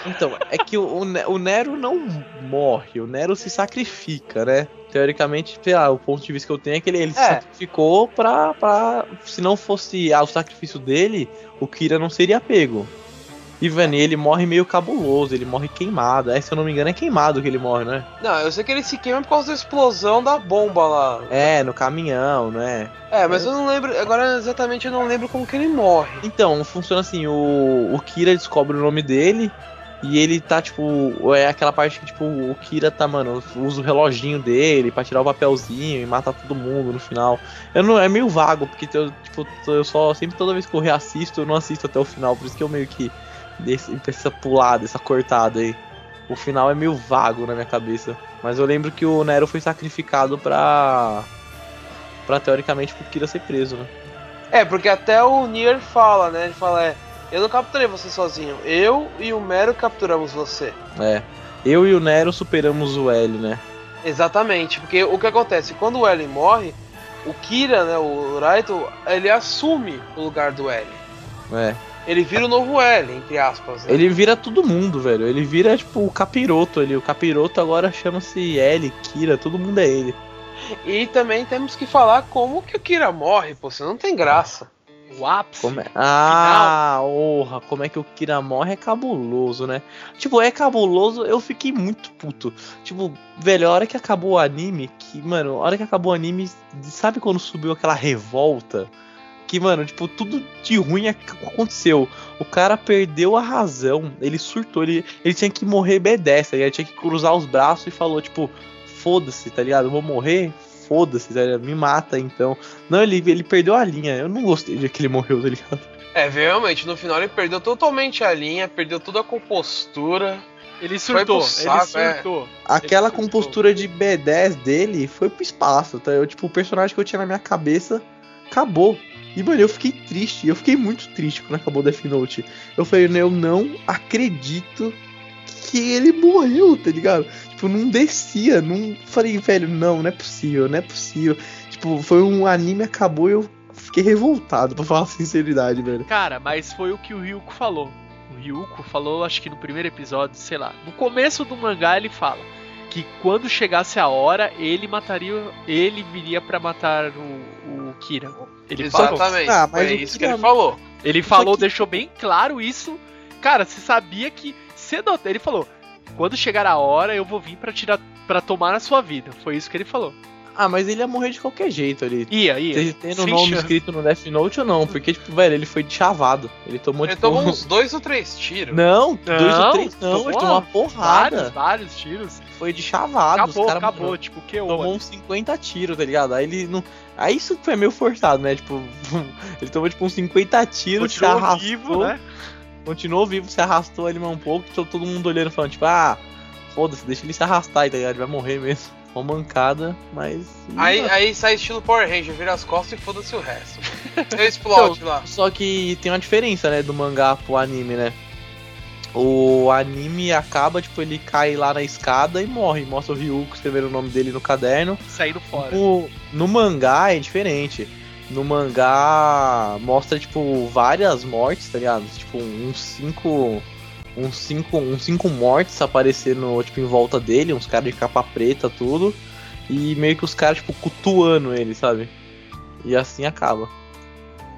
Então, é que o, o Nero não morre, o Nero se sacrifica, né? Teoricamente, sei lá, o ponto de vista que eu tenho é que ele, ele se É. sacrificou pra, pra. Se não fosse ah, o sacrifício dele, o Kira não seria pego. E, velho, ele morre meio cabuloso, ele morre queimado. É, se eu não me engano, é queimado que ele morre, né? Não, eu sei que ele se queima por causa da explosão da bomba lá. É, no caminhão, né? É, mas eu não lembro. Agora exatamente eu não lembro como que ele morre. Então, funciona assim, o, o Kira descobre o nome dele e ele tá, tipo, é aquela parte que, tipo, o Kira tá, mano, usa o reloginho dele pra tirar o papelzinho e matar todo mundo no final. Eu não, é meio vago, porque eu, tipo, eu só, sempre toda vez que eu reassisto, eu não assisto até o final, por isso que eu meio que desse, essa pulada, essa cortada aí. O final é meio vago na minha cabeça. Mas eu lembro que o Nero foi sacrificado pra. pra teoricamente pro Kira ser preso, né? É, porque até o Nier fala, né? Ele fala, é, eu não capturei você sozinho. Eu e o Mero capturamos você. É. Eu e o Nero superamos o L, né? Exatamente, porque o que acontece? Quando o L morre, o Kira, né, o Raito, ele assume o lugar do L. É. Ele vira o novo L, entre aspas. né? Ele vira todo mundo, velho. Ele vira, tipo, o capiroto ali. O capiroto agora chama-se L, Kira, todo mundo é ele. E também temos que falar como que o Kira morre, pô, senão não tem graça. O ápice. Como é? Ah, orra, como é que o Kira morre é cabuloso, né? Tipo, é cabuloso, eu fiquei muito puto. Tipo, velho, a hora que acabou o anime, que, mano, a hora que acabou o anime, sabe quando subiu aquela revolta? Que, mano, tipo, tudo de ruim ac- aconteceu. O cara perdeu a razão, ele surtou, ele, ele tinha que morrer B10, tá ligado? Ele tinha que cruzar os braços e falou, tipo, foda-se, tá ligado? Eu vou morrer, foda-se? Me mata então. Não, ele, ele perdeu a linha. Eu não gostei de que ele morreu, tá ligado? É, realmente, no final ele perdeu totalmente a linha, perdeu toda a compostura. Ele Foi surtou, pro saco, ele é. surtou. Aquela Ele surtou. compostura de B10 dele foi pro espaço, tá? Eu, tipo, o personagem que eu tinha na minha cabeça acabou. E, mano, eu fiquei triste. Eu fiquei muito triste quando acabou Death Note. Eu falei, eu não acredito que ele morreu, tá ligado? Tipo, não descia. Não falei, velho, não, não é possível, não é possível. Tipo, foi um anime, acabou e eu fiquei revoltado, pra falar a sinceridade, velho. Cara, mas foi o que o Ryuko falou. O Ryuko falou, acho que no primeiro episódio, sei lá. No começo do mangá ele fala que quando chegasse a hora, ele mataria. Ele viria pra matar o, o Kira. Ele falou. Exatamente, Ah, mas foi o isso que ele falou. Ele falou, que- deixou bem claro isso. Cara, você sabia que cedo ele falou, quando chegar a hora eu vou vir pra tirar para tomar a sua vida. Foi isso que ele falou. Ah, mas ele ia morrer de qualquer jeito ali. Ia, ia. Vocês têm o nome chance. escrito no Death Note ou não? Porque, tipo, velho, ele foi chavado. Ele tomou, Ele tipo... tomou uns dois ou três tiros. Não, dois Não, ou três não, ele tomou tomou uma Vários, porrada. vários tiros. Foi de chavado. Acabou, cara, acabou. mano, Tipo, que Tomou uns 50 tiros, tá ligado? Aí ele não. Aí isso foi meio forçado, né? Tipo, ele tomou tipo uns 50 tiros, se Continuou arrastou. vivo, né? Continuou vivo, se arrastou ali mais um pouco, todo todo mundo olhando falando, tipo, ah, foda-se, deixa ele se arrastar aí, tá ligado? Ele vai morrer mesmo. Uma mancada, mas. Aí, aí sai estilo Power Ranger, vira as costas e foda-se o resto. Você explode lá. Só que tem uma diferença, né, do mangá pro anime, né? O anime acaba, tipo, ele cai lá na escada e morre. Mostra o Ryuko escrevendo o nome dele no caderno. Saindo fora. O- no mangá é diferente. No mangá mostra, tipo, várias mortes, tá ligado? Tipo, uns cinco. Uns cinco, uns cinco mortes aparecendo, tipo, em volta dele, uns caras de capa preta, tudo. E meio que os caras, tipo, cutuando ele, sabe? E assim acaba.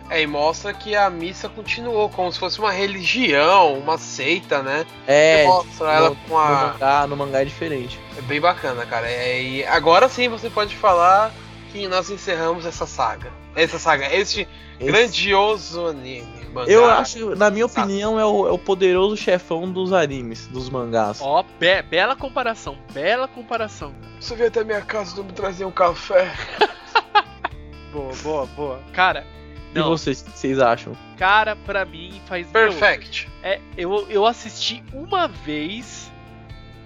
É, e mostra que a missa continuou, como se fosse uma religião, uma seita, né? É, E mostra ela no, com no a. mangá, no mangá é diferente. É bem bacana, cara. É, e agora sim você pode falar que nós encerramos essa saga. Essa saga, este Esse- grandioso anime. Mangá. eu acho, na minha Sabe. opinião, é o, é o poderoso chefão dos animes, dos mangás. Ó, be- bela comparação, bela comparação. Você veio até minha casa e me trazer um café. Boa, boa, boa. Cara, E não, vocês, o que vocês acham? cara, pra mim faz. Perfect. É, eu, eu assisti uma vez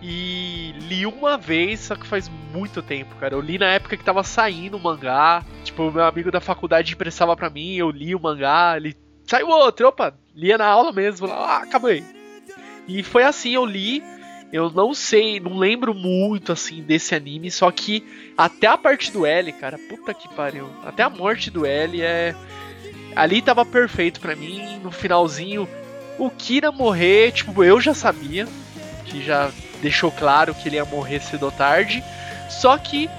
e li uma vez, só que faz muito tempo, cara. Eu li na época que tava saindo o mangá. Tipo, meu amigo da faculdade emprestava pra mim, eu li o mangá, ele saiu outro, opa, lia na aula mesmo, ah, acabei. E foi assim, eu li. Eu não sei, não lembro muito assim desse anime, só que até a parte do L, cara, puta que pariu. Até a morte do L é. Ali tava perfeito pra mim. No finalzinho, o Kira morrer, tipo, eu já sabia. Que já deixou claro que ele ia morrer cedo ou tarde. Só que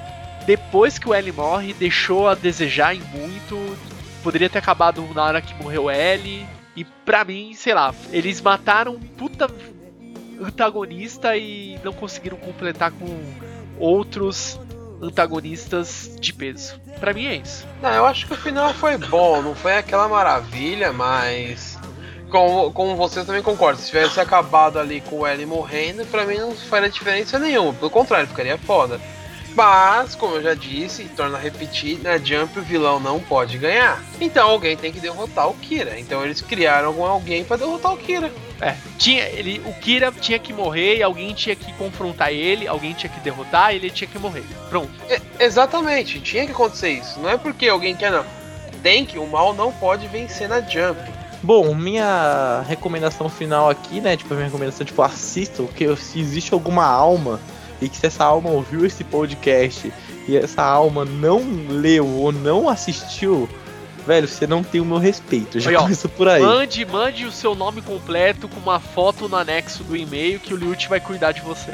depois que o L morre, deixou a desejar em muito. Poderia ter acabado na hora que morreu o L. E pra mim, sei lá, eles mataram um puta antagonista e não conseguiram completar com outros antagonistas de peso. Pra mim é isso. Não, eu acho que o final foi bom, não foi aquela maravilha, mas. Como, como você também concorda, se tivesse acabado ali com o L morrendo, pra mim não faria diferença nenhuma, pelo contrário, ficaria foda. Mas, como eu já disse, e torna a repetir, na Jump o vilão não pode ganhar. Então alguém tem que derrotar o Kira. Então eles criaram algum alguém pra derrotar o Kira. É, tinha, ele, o Kira tinha que morrer e alguém tinha que confrontar ele, alguém tinha que derrotar e ele tinha que morrer. Pronto. E- exatamente, tinha que acontecer isso. Não é porque alguém quer, não. Tem que, o mal não pode vencer na Jump. Bom, minha recomendação final aqui, né? Tipo, minha recomendação, tipo, assistam, que se existe alguma alma e que se essa alma ouviu esse podcast e essa alma não leu ou não assistiu, velho, você não tem o meu respeito. Já começa por aí. Mande, mande o seu nome completo com uma foto no anexo do e-mail que o Liut vai cuidar de você.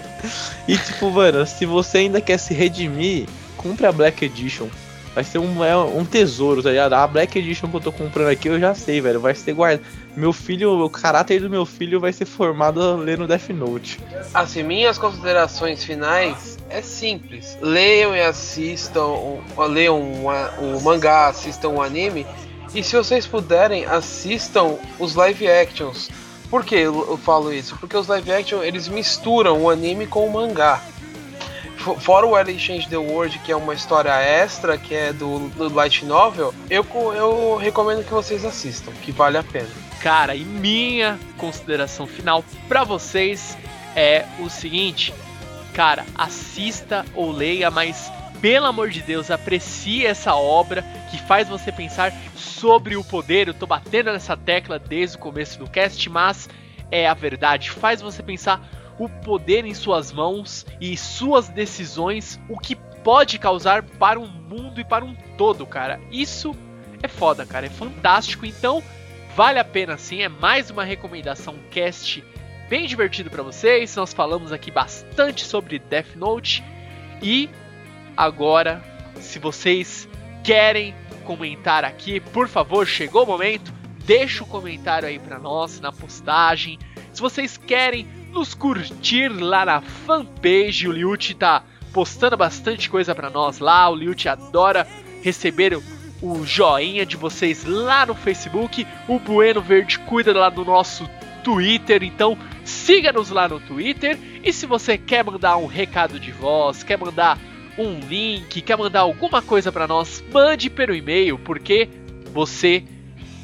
E tipo, mano, se você ainda quer se redimir, compre a Black Edition. Vai ser um, é um tesouro, tá ligado? A Black Edition que eu tô comprando aqui, eu já sei, velho. Vai ser guardado. Meu filho, o caráter do meu filho vai ser formado lendo Death Note. Assim, minhas considerações finais é simples. Leiam e assistam, leiam o, mangá, assistam o anime. E se vocês puderem, assistam os live actions. Por que eu falo isso? Porque os live action eles misturam o anime com o mangá. Fo- Fora o Ellie Change the World, que é uma história extra, que é do, do Light Novel, eu, eu recomendo que vocês assistam, que vale a pena. Cara, e minha consideração final pra vocês é o seguinte, cara, assista ou leia, mas pelo amor de Deus, aprecie essa obra que faz você pensar sobre o poder. Eu tô batendo nessa tecla desde o começo do cast, mas é a verdade, faz você pensar o poder em suas mãos e suas decisões, o que pode causar para o mundo e para um todo, cara. Isso é foda, cara, é fantástico. Então, vale a pena sim, é mais uma recomendação cast bem divertido para vocês. Nós falamos aqui bastante sobre Death Note e agora, se vocês querem comentar aqui, por favor, chegou o momento, deixa o comentário aí para nós na postagem. Se vocês querem nos curtir lá na fanpage, o Liute tá postando bastante coisa para nós lá. O Liute adora receber o joinha de vocês lá no Facebook. O Bueno Verde cuida lá do nosso Twitter, então siga-nos lá no Twitter. E se você quer mandar um recado de voz, quer mandar um link, quer mandar alguma coisa para nós, mande pelo e-mail, porque você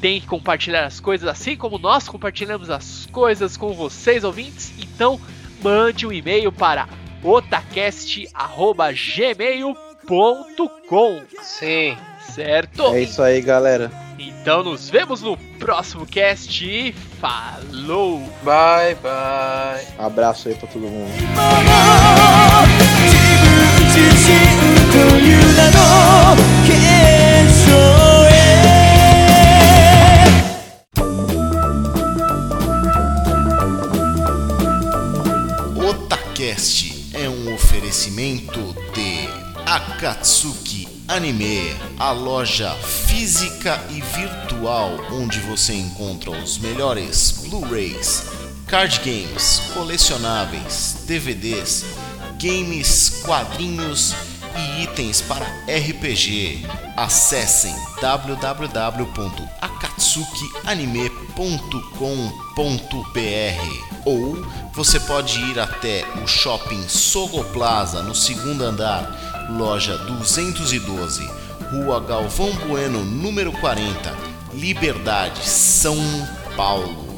tem que compartilhar as coisas assim como nós compartilhamos as coisas com vocês ouvintes. Então, mande um e-mail para otacast.gmail.com. Sim. Certo? É isso aí, galera. Então nos vemos no próximo cast e falou! Bye, bye. Abraço aí pra todo mundo. 自身という名の継承へ Otacast é um oferecimento de Akatsuki Anime, a loja física e virtual onde você encontra os melhores Blu-rays, card games, colecionáveis, DVDs, games, quadrinhos e itens para RPG. Acessem www.akatsukianime.com.br ou você pode ir até o shopping Sogo Plaza no segundo andar, loja 212, Rua Galvão Bueno, número 40, Liberdade, São Paulo.